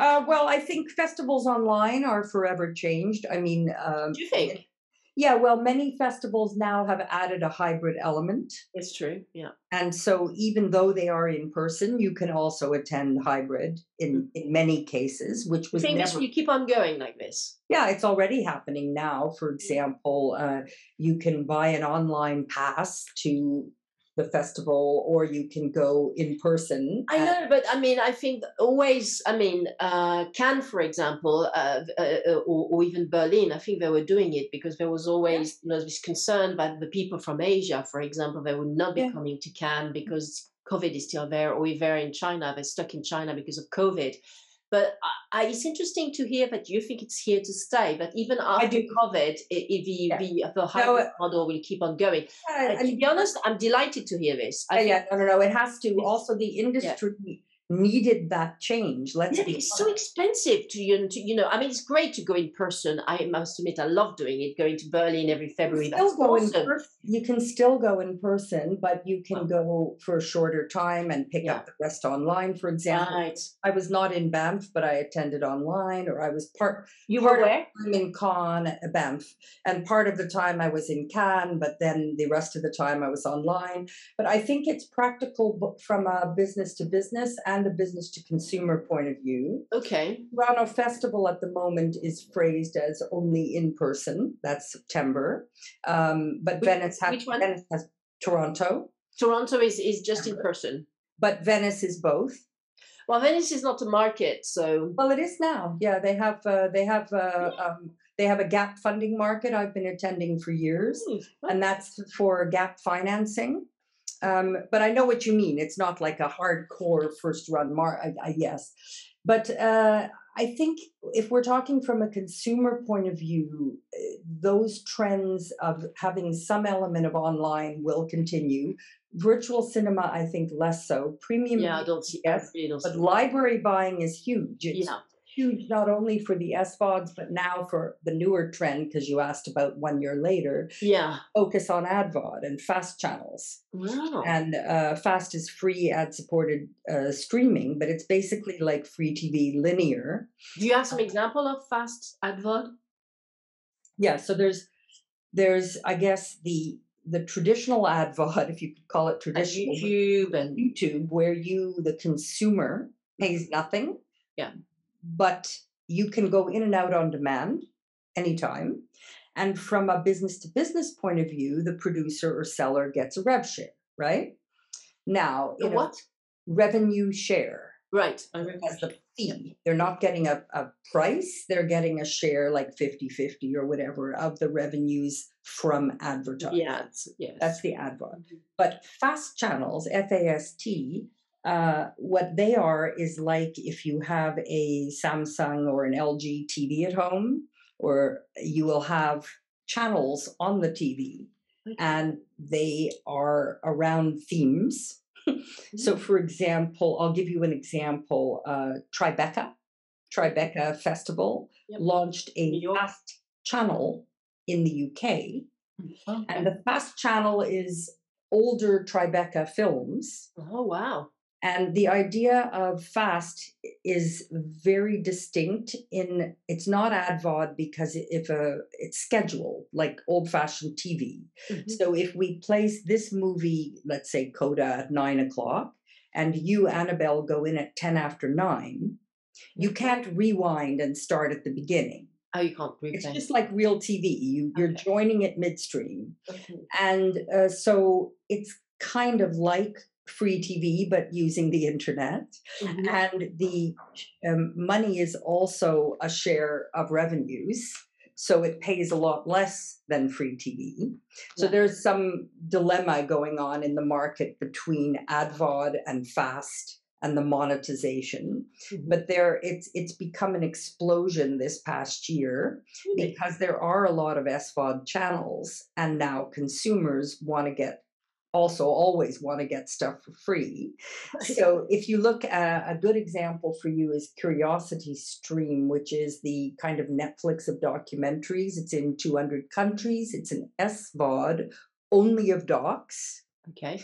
uh, well, I think festivals online are forever changed. I mean, um, do you think? Yeah, well, many festivals now have added a hybrid element. It's true. Yeah. And so even though they are in person, you can also attend hybrid in, mm. in many cases, which was never... you keep on going like this. Yeah, it's already happening now. For mm. example, uh, you can buy an online pass to the festival or you can go in person. I know, but I mean, I think always, I mean, uh, Cannes, for example, uh, uh, uh, or, or, even Berlin, I think they were doing it because there was always you know, this concern that the people from Asia, for example, they would not be yeah. coming to Cannes because COVID is still there, or if they're in China, they're stuck in China because of COVID. But I, it's interesting to hear that you think it's here to stay. But even after COVID, the, yeah. the, the hybrid no, model will keep on going. Yeah, to be honest, I'm delighted to hear this. I yeah, no, no, no. It has to. Also, the industry. Needed that change. Let's Yeah, be it's so expensive to you, to, you know. I mean, it's great to go in person. I must admit, I love doing it. Going to Berlin every February. still go in awesome. per- you can still go in person, but you can Oh. go for a shorter time and pick Yeah. up the rest online. For example, Right. I was not in Banff, but I attended online, or I was part You part were where? I'm in Cannes, uh, Banff, and part of the time I was in Cannes, but then the rest of the time I was online. But I think it's practical from a business to business and a business to consumer point of view. Okay. Toronto Festival at the moment is phrased as only in person. That's September, um, but Which- Venice has which one? Venice has Toronto, Toronto is, is just in person. but Venice is both. Well, Venice is not a market, so Well, it is now. Yeah, they have uh, they have uh, um, they have a gap funding market. I've been attending for years. Hmm, and that's for gap financing. Um, but I know what you mean. It's not like a hardcore first run mar. I, I, yes, but uh, I think if we're talking from a consumer point of view, eh, those trends of having some element of online will continue. Virtual cinema, I think, less so. Premium, yeah, I don't see. yes, I don't but see. library buying is huge. It's Yeah. Huge not only for the SVODs, but now for the newer trend, because you asked about one year later, Yeah. focus on AdVOD and fast channels. Wow. And uh, fast is free ad supported uh, streaming, but it's basically like free TV linear. Do you have some example of fast AdVOD? Yeah, so there's there's I guess the the traditional AdVOD, if you could call it traditional, YouTube and YouTube, where you the consumer pays nothing. Yeah. But you can go in and out on demand anytime. And from a business to business point of view, the producer or seller gets a rev share, right? Now, The in a what? revenue share Right. As the fee. They're not getting a, a price, they're getting a share like 50 50 or whatever of the revenues from advertising. Yeah. It's, yes. That's the advert. Mm-hmm. But fast channels, FAST, uh, what they are is like if you have a Samsung or an LG TV at home, or you will have channels on the TV Okay. and they are around themes. so, for example, I'll give you an example uh, Tribeca, Tribeca Festival Yep. launched a fast channel in the UK. Oh, And the fast channel is older Tribeca films. oh wow. And the idea of fast is very distinct in it's not advod because if a it's scheduled like old-fashioned TV. Mhm. So if we place this movie, let's say Coda at nine o'clock, and you, Annabelle, go in at 10 after nine, you can't rewind and start at the beginning. Oh, you can't It's just like real TV. You, you're Okay. joining it midstream. Okay. And uh, so it's kind of like free TV, but using the internet. Mhm. And the um, money is also a share of revenues. So it pays a lot less than free TV. So Yeah. there's some dilemma going on in the market between AdVOD and FAST and the monetization. Mhm. But there it's it's become an explosion this past year Really? because there are a lot of SVOD channels, and now consumers want to get also always want to get stuff for free. So if you look at a good example for you is Curiosity Stream, which is the kind of Netflix of documentaries. It's in 200 countries. It's an SVOD only of docs, Okay.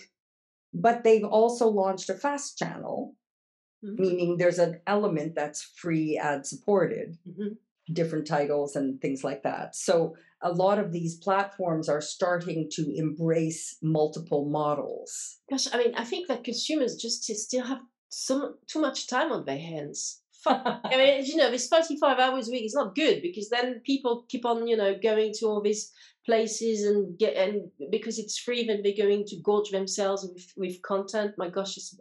but they've also launched a fast channel, Mhm. meaning there's an element that's free ad supported Mhm. Different titles and things like that. So a lot of these platforms are starting to embrace multiple models. Gosh, I mean, I think that consumers just still have some too much time on their hands. I mean, you know, this 35 hours a week is not good because then people keep on, you know, going to all these places and get, and because it's free, then they're going to gorge themselves with, with content. My gosh, it's,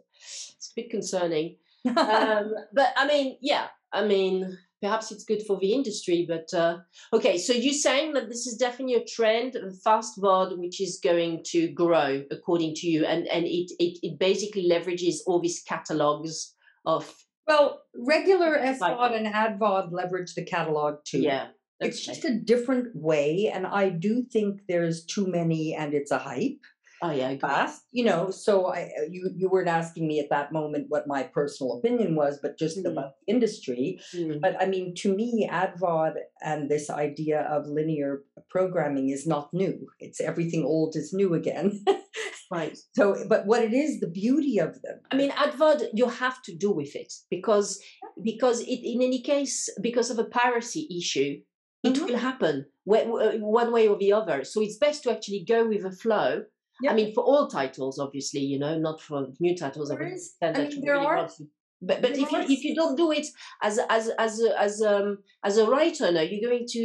it's a bit concerning. um, but I mean, yeah, I mean, perhaps it's good for the industry, but uh, okay. So you're saying that this is definitely a trend, a fast VOD, which is going to grow according to you, and and it it, it basically leverages all these catalogs of well, regular Like- SVOD and AdVOD leverage the catalog too. yeah. It's okay. just a different way. And I do think there's too many and it's a hype. Oh yeah, fast, you know. So I, uh, you you weren't asking me at that moment what my personal opinion was, but just Mm. about the industry. Mm. But I mean, to me, AdVod and this idea of linear programming is not new. It's everything old is new again. Right. so, but what it is, the beauty of them. I mean, advert you have to do with it because because it in any case because of a piracy issue, it Mhm. will happen one way or the other. So it's best to actually go with the flow. Yeah. I mean, for all titles, obviously, you know, not for new titles. There is- I mean, there really are- But but there if you if you don't do it as a- as as as um as a writer, no, you're going to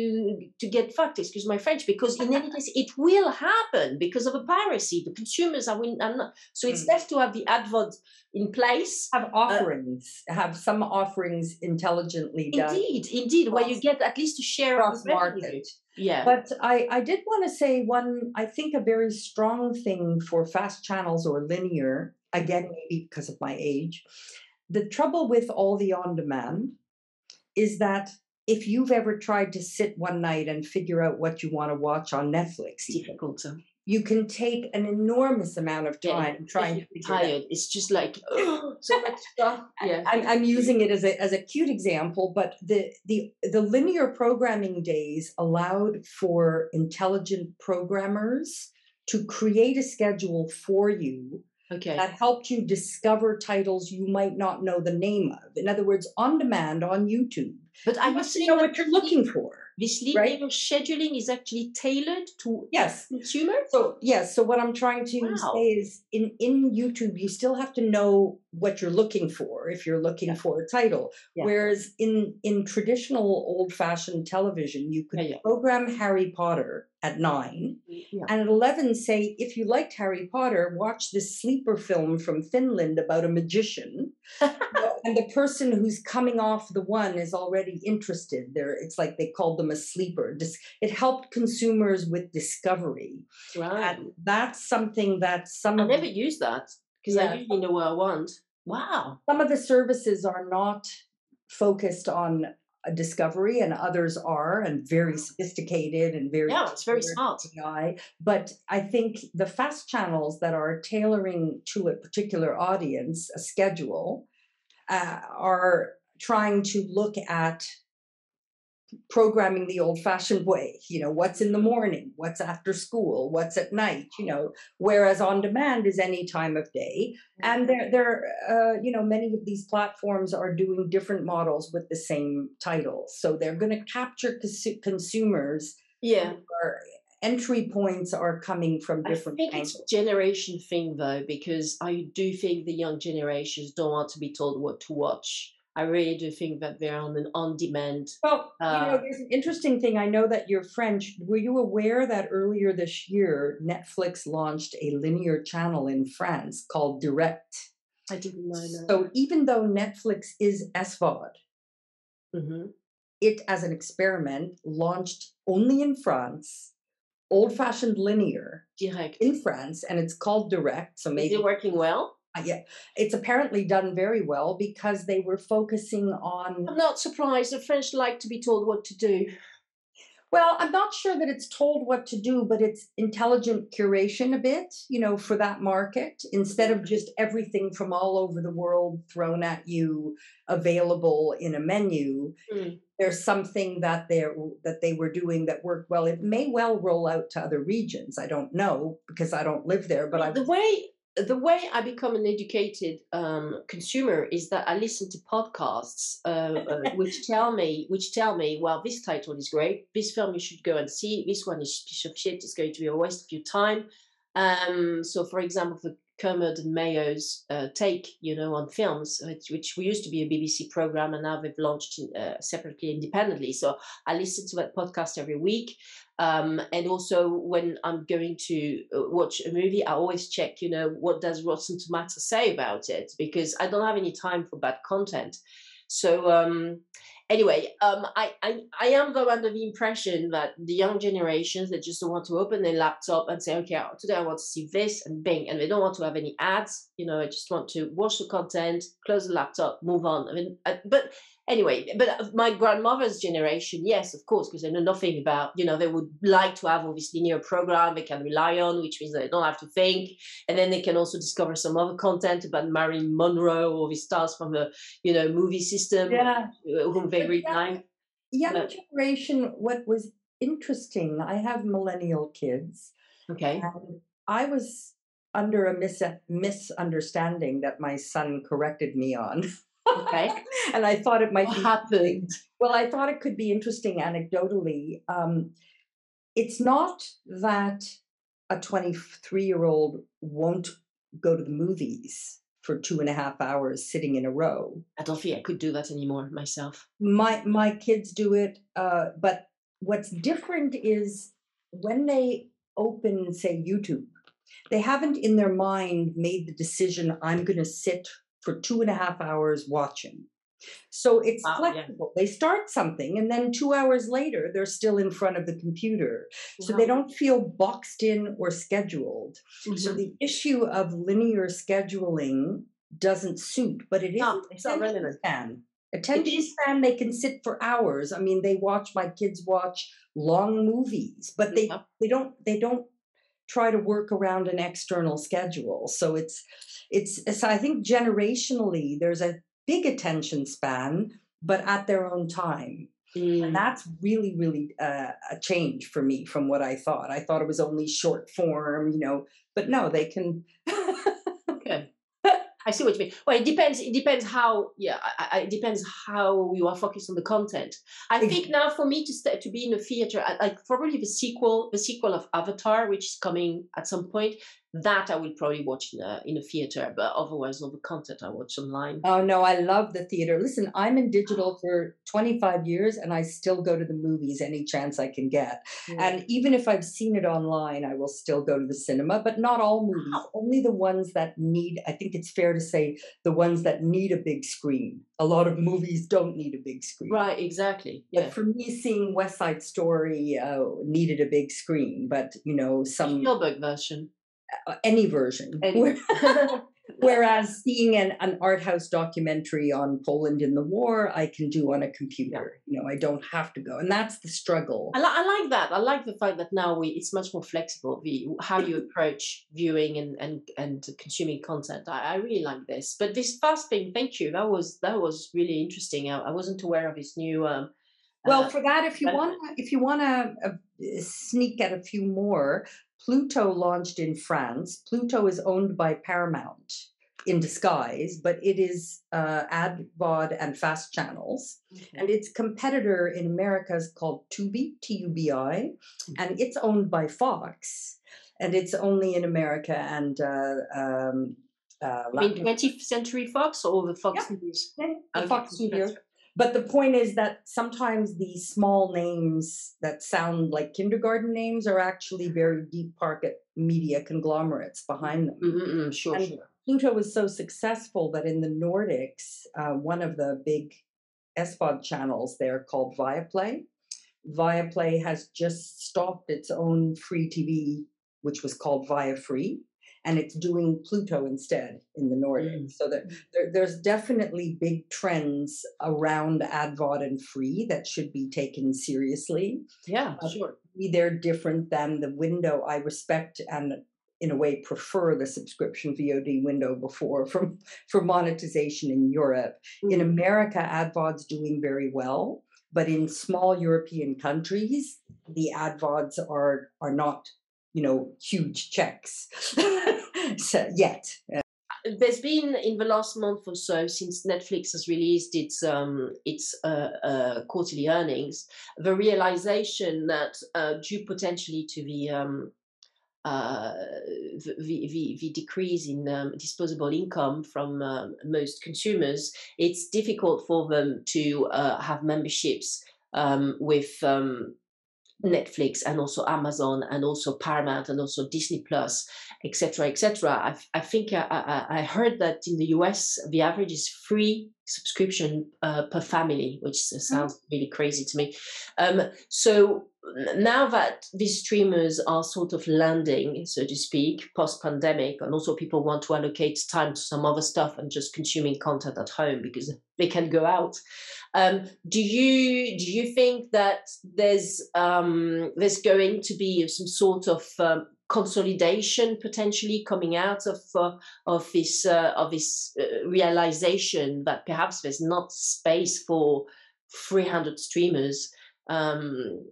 to get fucked. Excuse my French, because in any case, it will happen because of a piracy. The consumers are, win- are not. So it's Mm. best to have the advert in place. Have offerings, have some offerings intelligently done. Indeed, indeed, where you get at least a share of market. revenue. Yeah. But I, I did want to say one, I think a very strong thing for fast channels or linear, again, maybe because of my age, the trouble with all the on demand is that if you've ever tried to sit one night and figure out what you want to watch on Netflix, it's even, difficult. You can take an enormous amount of Yeah, time trying to especially figure it tired. It's just like so much stuff. Yeah. I'm, I'm using it as a as a cute example, but the the the linear programming days allowed for intelligent programmers to create a schedule for you Okay. that helped you discover titles you might not know the name of. In other words, on demand on YouTube. But You you have know what you're looking for. This right? scheduling is actually tailored to Yes. consumers. So yes, so what I'm trying to Wow. say is in in YouTube you still have to know what you're looking for if you're looking Yeah. for a title. Yeah. Whereas in in traditional old-fashioned television you could Yeah, program Harry Potter at 9 Yeah. and at 11 say if you liked Harry Potter watch this sleeper film from Finland about a magician and the person who's coming off the one is already interested there it's like they called them a sleeper it helped consumers with discovery Right. and that's something that some I of never the, use that because I usually know what I want. Wow. some of the services are not focused on a discovery and others are and very sophisticated and very Yeah, it's very smart. AI. But I think the fast channels that are tailoring to a particular audience a schedule uh, are trying to look at programming the old fashioned way you know what's in the morning what's after school what's at night you know whereas on demand is any time of day and there there uh, you know many of these platforms are doing different models with the same titles so they're going to capture consu- consumers Yeah. entry points are coming from different I think angles. it's a generation thing though, because I do think the young generations don't want to be told what to watch. I really do think that they're on an on-demand. Well, you know, Uh, there's an interesting thing. I know that you're French. Were you aware that earlier this year, Netflix launched a linear channel in France called Direct? I didn't know that. So even though Netflix is SVOD, hmm it as an experiment launched only in France, old fashioned linear Direct. in France, and it's called Direct. So maybe Is it working well? Yeah, it's apparently done very well because they were focusing on I'm not surprised. The French like to be told what to do. Well, I'm not sure that it's told what to do, but it's intelligent curation a bit, you know, for that market instead of just everything from all over the world thrown at you available in a menu. Mm. There's something that they that they were doing that worked well. It may well roll out to other regions. I don't know because I don't live there, but I the way the way I become an educated um, consumer is that I listen to podcasts uh, uh, which tell me which tell me, well, this title is great. This film you should go and see. This one is piece of shit. It's going to be a waste of your time. Um, so, for example, the Kermode and Mayo's uh, take, you know, on films, which, which we used to be a BBC program, and now they've launched uh, separately, independently. So I listen to that podcast every week. Um, and also when I'm going to uh, watch a movie, I always check, you know, what does Rotten Tomatoes say about it because I don't have any time for bad content. So, um, anyway, um, I, I, I am though under the impression that the young generations that just don't want to open their laptop and say, okay, today I want to see this and bing, and they don't want to have any ads. You know, I just want to watch the content, close the laptop, move on. I mean, uh, but anyway, but uh, my grandmother's generation, yes, of course, because they know nothing about, you know, they would like to have all this linear program they can rely on, which means they don't have to think. And then they can also discover some other content about Marilyn Monroe or the stars from the, you know, movie system, Yeah. uh, whom they really young, like. young But- generation, what was interesting, I have millennial kids, Okay. and I was under a mis- misunderstanding that my son corrected me on. Okay. and I thought it might What be happened? Well, I thought it could be interesting anecdotally. Um, it's not that a 23 year old won't go to the movies for two and a half hours sitting in a row. I don't think I could do that anymore myself. My my kids do it, uh, but what's different is when they open, say, YouTube, they haven't in their mind made the decision. I'm going to sit for two and a half hours watching. So it's Wow, yeah. flexible. They start something and then two hours later, they're still in front of the computer. So they don't feel boxed in or scheduled. So Mhm. the issue of linear scheduling doesn't suit, but it is No, it's not attention relevant. span. Attention span, they can sit for hours. I mean, they watch my kids watch long movies, but they Yeah. they don't they don't try to work around an external schedule. So it's it's so I think generationally there's a big attention span, but at their own time. Mm. And that's really, really uh, a change for me from what I thought. I thought it was only short form, you know, but no, they can. Okay. I see what you mean. Well, it depends. It depends how. Yeah, I, I, it depends how you are focused on the content. I think now for me to st- to be in a theater, like probably the sequel, the sequel of Avatar, which is coming at some point. That I will probably watch in a in a theater, but otherwise all the content I watch online. oh, no, I love the theater. Listen, I'm in digital for 25 years and I still go to the movies any chance I can get. And even if I've seen it online, I will still go to the cinema, but not all movies, only the ones that need, I think it's fair to say, the ones that need a big screen. A lot of movies don't need a big screen. right, exactly. But Yeah. for me, seeing West Side Story uh, needed a big screen, but you know, some Spielberg version. Uh, any version. Any- Whereas seeing an, an art house documentary on Poland in the war, I can do on a computer. You know, I don't have to go, and that's the struggle. I, li- I like that. I like the fact that now we it's much more flexible. The how you approach viewing and and and consuming content. I, I really like this. But this fast thing, thank you. That was that was really interesting. I, I wasn't aware of this new. Um, Well, uh, for that, if you want, if you want to uh, sneak at a few more, Pluto launched in France. Pluto is owned by Paramount in disguise, but it is uh, ad, VOD, and fast channels. And its competitor in America is called Tubi, T U B I, and it's owned by Fox. And it's only in America and uh, um, uh, I mean, 20th Century Fox or the Fox Yeah. News? the Okay, Fox Studios. But the point is that sometimes these small names that sound like kindergarten names are actually very deep pocket media conglomerates behind them. Mm, mm, mm, sure, And sure. Pluto was so successful that in the Nordics, uh, one of the big SVOD channels there called Viaplay, Viaplay has just stopped its own free TV, which was called Via Free, and it's doing Pluto instead in the Nordics. So that there, there's definitely big trends around AdVOD and free that should be taken seriously Yeah, uh, sure. they're different than the window I respect and in a way prefer the subscription VOD window before for, for monetization in Europe. In Mm. America, AdVOD's doing very well, but in small European countries, the AdVODs are are not, you know, huge checks so, yet. there's been in the last month or so since Netflix has released its um, its uh, uh, quarterly earnings, the realization that uh, due potentially to the um, uh, the, the, the decrease in um, disposable income from um, most consumers, it's difficult for them to uh, have memberships um, with um, Netflix and also Amazon and also Paramount and also Disney Plus, etc., etc. I, I think I, I, I heard that in the US the average is three subscription uh, per family, which sounds mm-hmm. really crazy to me. Um, so now that these streamers are sort of landing, so to speak, post pandemic, and also people want to allocate time to some other stuff and just consuming content at home because they can go out. Um, do you do you think that there's um, there's going to be some sort of um, consolidation potentially coming out of uh, of this uh, of this uh, realization that perhaps there's not space for 300 streamers um,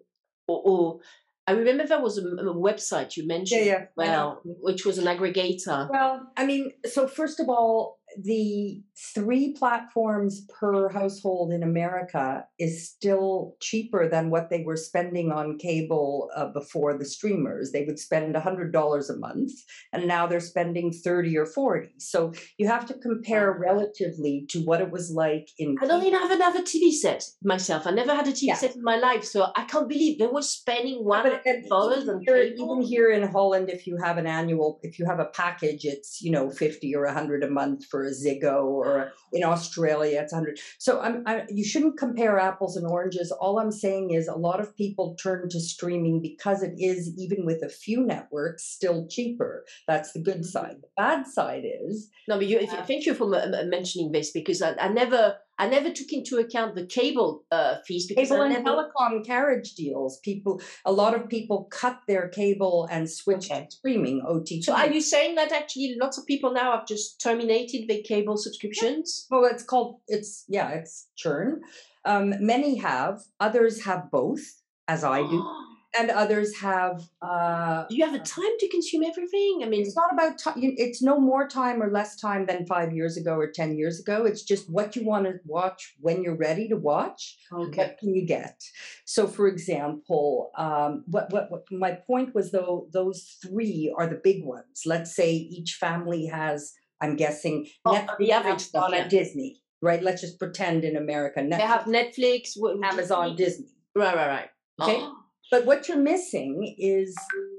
or, or I remember there was a, a website you mentioned, yeah, yeah, well, which was an aggregator. Well, I mean, so first of all, the three platforms per household in America is still cheaper than what they were spending on cable uh, before the streamers. They would spend $100 a month, and now they're spending 30 or 40. So you have to compare relatively to what it was like in. I don't even have another TV set myself. I never had a TV yeah. set in my life, so I can't believe they were spending one dollars and even here in Holland, if you have an annual, if you have a package, it's you know 50 or 100 a month for a Ziggo, or in Australia, it's 100. So I'm, I, you shouldn't compare apples and oranges. All I'm saying is a lot of people turn to streaming because it is, even with a few networks, still cheaper. That's the good mm-hmm. side. The bad side is. No, but you, uh, thank you for mentioning this because I, I never I never took into account the cable uh, fees because cable and telecom carriage deals. People, a lot of people cut their cable and switch okay. to streaming OTT. So, are you saying that actually lots of people now have just terminated their cable subscriptions? Well, it's called it's yeah, it's churn. Um, many have, others have both, as I do. and others have uh you have a time to consume everything? I mean it's not about time it's no more time or less time than five years ago or ten years ago. It's just what you want to watch when you're ready to watch. Okay. what can you get? So for example um what, what what my point was though those three are the big ones. Let's say each family has i'm guessing oh, Netflix, the average stuff, yeah. disney right? Let's just pretend in america Netflix, they have netflix amazon disney. Right right right. Okay? Oh. But what you're missing is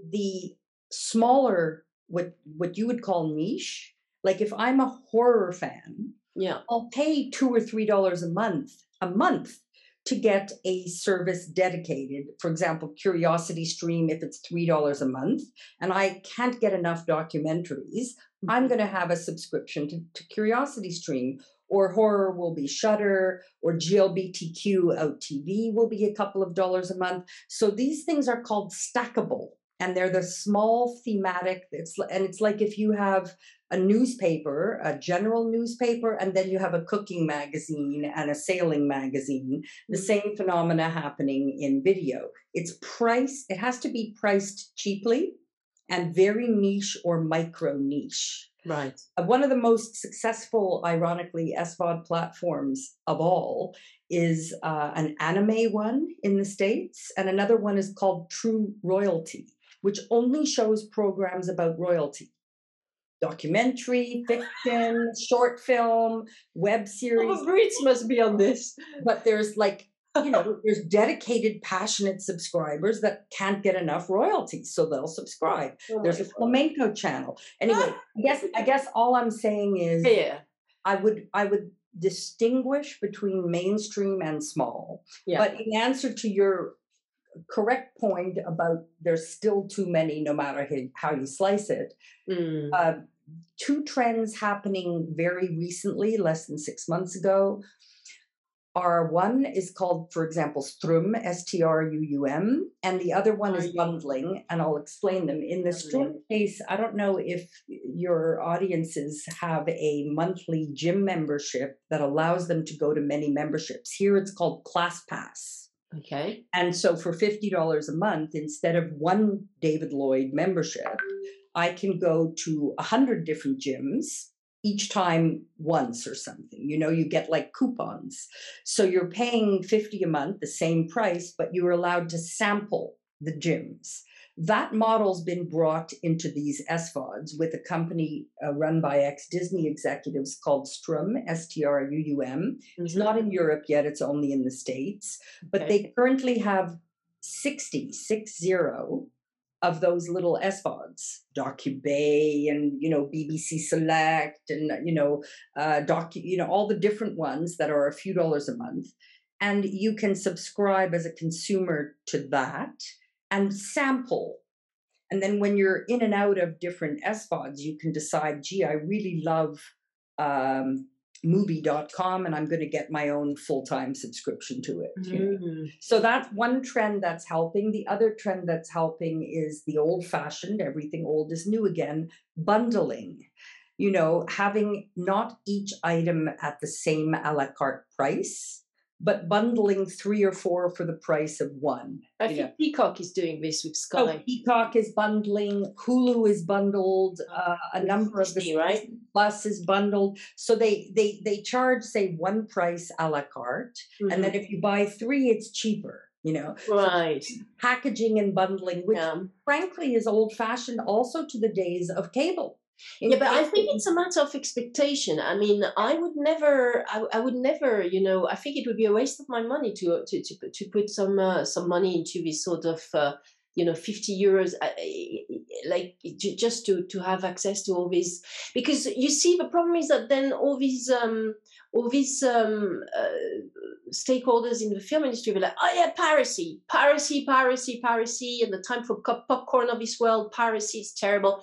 the smaller what what you would call niche. Like if I'm a horror fan, yeah, I'll pay two or three dollars a month a month to get a service dedicated. For example, Curiosity Stream, if it's three dollars a month, and I can't get enough documentaries, I'm mm-hmm. going to have a subscription to, to Curiosity Stream or horror will be Shudder, or GLBTQ out TV will be a couple of dollars a month. So these things are called stackable, and they're the small thematic. It's and it's like if you have a newspaper, a general newspaper, and then you have a cooking magazine and a sailing magazine. The mm-hmm. same phenomena happening in video. It's price. It has to be priced cheaply and very niche or micro niche. Right. Uh, one of the most successful, ironically, SVOD platforms of all is uh, an anime one in the States, and another one is called True Royalty, which only shows programs about royalty documentary, fiction, short film, web series. Oh, Brits must be on this. But there's like you know, there's dedicated, passionate subscribers that can't get enough royalties, so they'll subscribe. Oh there's a flamenco channel. Anyway, I guess I guess all I'm saying is, yeah, I would I would distinguish between mainstream and small. Yeah. But in answer to your correct point about there's still too many, no matter how you slice it. Mm. Uh, two trends happening very recently, less than six months ago. Are one is called, for example, Struum, S T R U U M, and the other one is bundling, and I'll explain them. In the Struum case, I don't know if your audiences have a monthly gym membership that allows them to go to many memberships. Here it's called Class Pass. Okay. And so for $50 a month, instead of one David Lloyd membership, I can go to 100 different gyms each time once or something. You know, you get like coupons. So you're paying 50 a month, the same price, but you're allowed to sample the gyms. That model's been brought into these SVODs with a company uh, run by ex Disney executives called Struum, S T R U U M. It's mm-hmm. not in Europe yet, it's only in the States. But okay. they currently have 60, six zero of those little SVODs, DocuBay and you know BBC Select and you know uh, docu you know all the different ones that are a few dollars a month, and you can subscribe as a consumer to that and sample. And then when you're in and out of different SVODs, you can decide, gee, I really love um, movie.com and I'm going to get my own full time subscription to it. You know? Mm. So that's one trend that's helping. The other trend that's helping is the old fashioned, everything old is new again, bundling. You know, having not each item at the same a la carte price, but bundling three or four for the price of one. I think know. Peacock is doing this with Sky. Oh. Peacock is bundling, Hulu is bundled, uh, a number of the right? Plus is bundled. So they they they charge say one price a la carte, and then if you buy three, it's cheaper. You know, right. packaging and bundling, which Yeah. frankly is old fashioned also to the days of cable. Yeah but i think it's a matter of expectation. I mean i would never I, I would never you know i think it would be a waste of my money to to to, put- to put some uh, some money into this sort of uh, you know 50 euros uh, like ju- just to to have access to all these because you see the problem is that then all these um all these um uh, stakeholders in the film industry were like oh yeah piracy piracy piracy piracy and the time for popcorn of this world piracy is terrible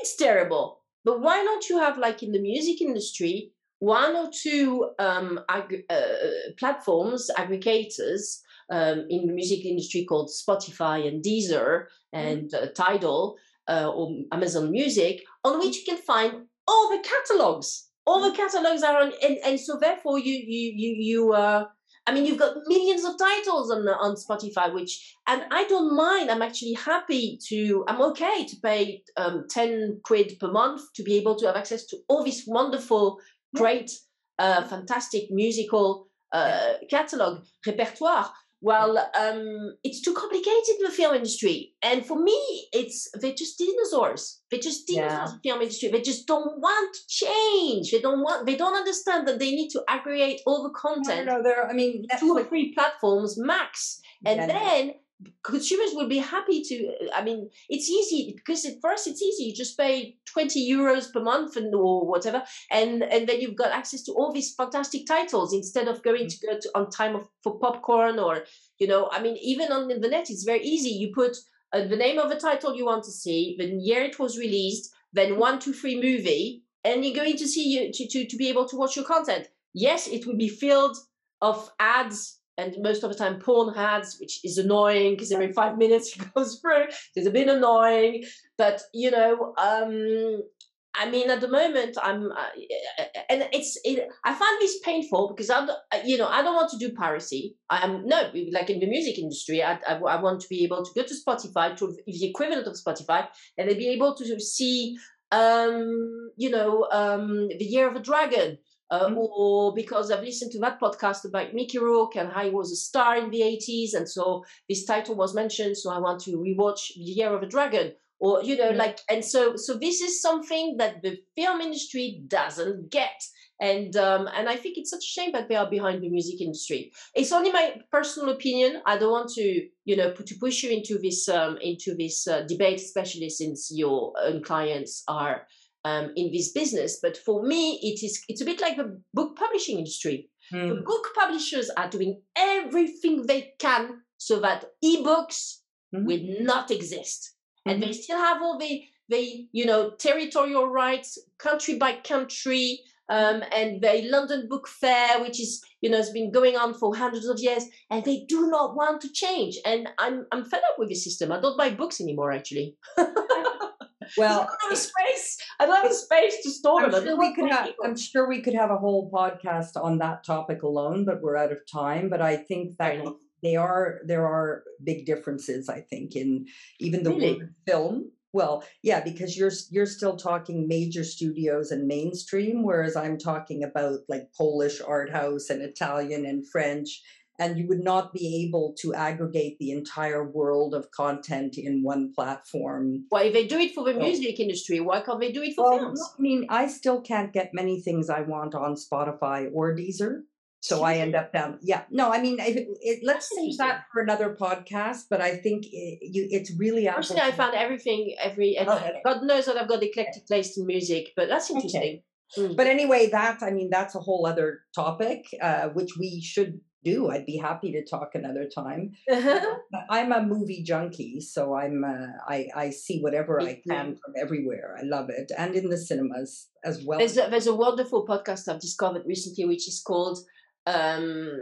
it's terrible. But why not you have like in the music industry one or two um, ag- uh, platforms, aggregators um, in the music industry called Spotify and Deezer and uh, Tidal uh, or Amazon Music, on which you can find all the catalogs. All the catalogs are on, and, and so therefore you you you you uh, I mean, you've got millions of titles on on Spotify, which, and I don't mind. I'm actually happy to. I'm okay to pay um, ten quid per month to be able to have access to all this wonderful, great, uh, fantastic musical uh, catalog repertoire. Well, um, it's too complicated in the film industry, and for me, it's they're just dinosaurs. They're just dinosaurs Yeah. in the film industry. They just don't want to change. They don't want. They don't understand that they need to aggregate all the content no, no, there. I mean, two or three platforms max and Yeah. then consumers will be happy to i mean it's easy because it, for us it's easy. You just pay 20 euros per month and or whatever and and then you've got access to all these fantastic titles instead of going to go to on time of, for popcorn or you know i mean even on the net it's very easy. You put uh, the name of a title you want to see the year it was released then one two three movie and you're going to see you to, to, to be able to watch your content. Yes it will be filled of ads and most of the time porn ads, which is annoying because every five minutes it goes through. It's a bit annoying, but you know, um, I mean, at the moment, I'm, uh, and it's, it, I find this painful because I, don't- you know, I don't want to do piracy. I'm no, like in the music industry, I, I, I want to be able to go to Spotify to the equivalent of Spotify, and then be able to see, um, you know, um, the Year of a Dragon uh, Mhm. or because I've listened to that podcast about Mickey Rourke and how he was a star in the 80s, and so this title was mentioned, so I want to rewatch The Year of a Dragon. Or you know, Mhm. like, and so so this is something that the film industry doesn't get, and um, and I think it's such a shame that they are behind the music industry. It's only my personal opinion. I don't want to you know put, to push you into this um, into this uh, debate, especially since your own clients are um, in this business. But for me, it is it's a bit like the book publishing industry. Hmm. The book publishers are doing everything they can so that ebooks Mhm. will not exist, and they still have all the the you know territorial rights, country by country. Um, and the London Book Fair, which is you know has been going on for hundreds of years, and they do not want to change. And I'm I'm fed up with the system. I don't buy books anymore. Actually, Well, I a space. I don't space to store I'm them. Sure we could have, I'm sure we could have a whole podcast on that topic alone, but we're out of time. But I think that they are there are big differences. I think in even the Really? word film. Well, yeah, because you're you're still talking major studios and mainstream, whereas I'm talking about like Polish art house and Italian and French. And you would not be able to aggregate the entire world of content in one platform Why, if they do it for the music industry, why can't they do it for well, films? I mean, I still can't get many things I want on Spotify or Deezer. So I end up down. Yeah, no, I mean, it, it, let's save that for another podcast. But I think it, you, it's really Personally, I found everything, every, every Oh, okay. God knows that I've got eclectic taste in music, but that's interesting. Mm. But anyway, that I mean, that's a whole other topic, uh, which we should do. I'd be happy to talk another time. I'm a movie junkie, so I'm uh, I I see whatever Me I can from everywhere. I love it, and in the cinemas as well. there's a, there's a wonderful podcast I've discovered recently, which is called um,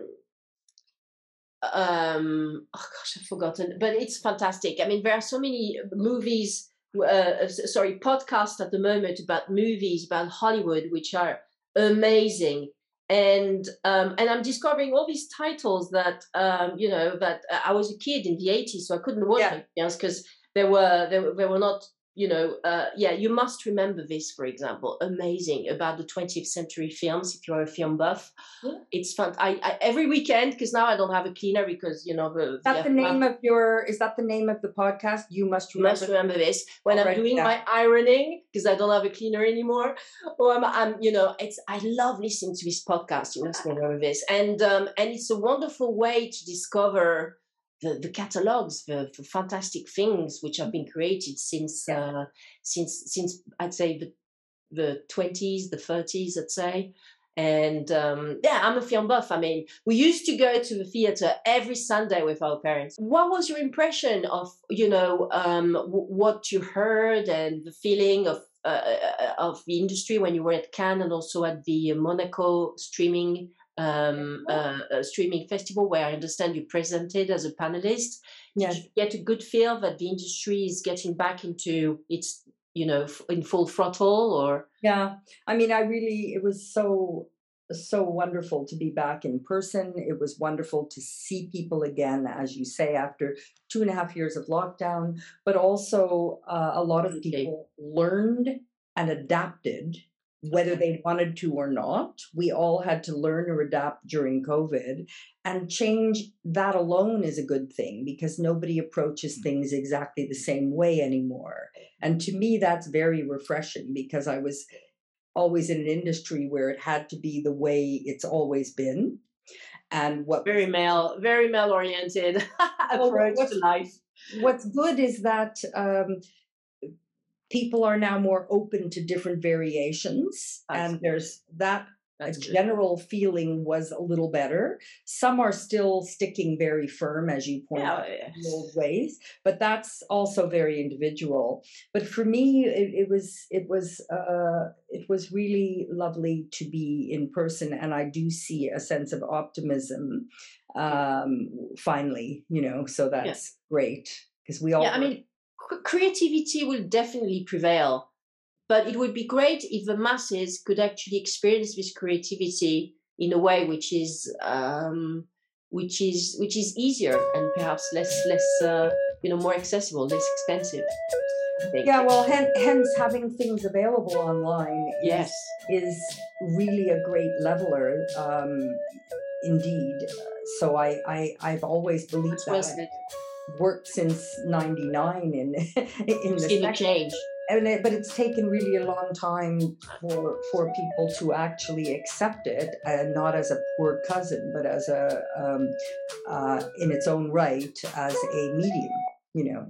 um, oh gosh, I've forgotten, but it's fantastic. I mean, there are so many movies, uh, sorry, podcasts at the moment about movies about Hollywood, which are amazing. And um, and I'm discovering all these titles that um, you know that uh, I was a kid in the 80s, so I couldn't watch Yeah. them because they were they were, they were not you know uh, yeah you must remember this for example amazing about the 20th century films if you're a film buff Yeah. it's fun I, I every weekend because now I don't have a cleaner because you know the, is that the name of your? Is that the name of the podcast? You must you remember. must remember this when I'll I'm doing down. my ironing because I don't have a cleaner anymore. Or I'm, I'm, you know, it's I love listening to this podcast. You must remember this, and um, and it's a wonderful way to discover the, the catalogs, the, fantastic things which have been created since uh, since since I'd say the the twenties, the thirties, I'd say. And um, yeah, I'm a film buff. I mean, we used to go to the theater every Sunday with our parents. What was your impression of, you know, um, w- what you heard and the feeling of uh, uh, of the industry when you were at Cannes and also at the Monaco streaming um, uh, uh, streaming festival, where I understand you presented as a panelist? Yes. Did you get a good feel that the industry is getting back into its, you know, f- in full throttle, or Yeah, I mean, I really, it was so, so wonderful to be back in person. It was wonderful to see people again, as you say, after two and a half years of lockdown. But also, uh, a lot of Okay. people learned and adapted, whether they wanted to or not. We all had to learn or adapt during COVID. And change that alone is a good thing because nobody approaches things exactly the same way anymore. And to me, that's very refreshing because I was always in an industry where it had to be the way it's always been. And what very male, very male oriented approach what's- to life? what's good is that um, people are now more open to different variations, That's and good. there's that That's good. general feeling was a little better. Some are still sticking very firm, as you point Yeah, out. yeah. in the old ways but that's also very individual but for me it, it was it was uh it was really lovely to be in person and i do see a sense of optimism um finally you know so that's great because we all Yeah, I mean, creativity will definitely prevail, but it would be great if the masses could actually experience this creativity in a way which is um, which is which is easier and perhaps less less uh, you know more accessible, less expensive. Yeah well hen- hence having things available online is, Yes. is really a great leveler um indeed so i i i've always believed That's that it. Worked since 99 in in the sector. change. and it, but it's taken really a long time for for people to actually accept it and not as a poor cousin but as a um, uh, in its own right as a medium you know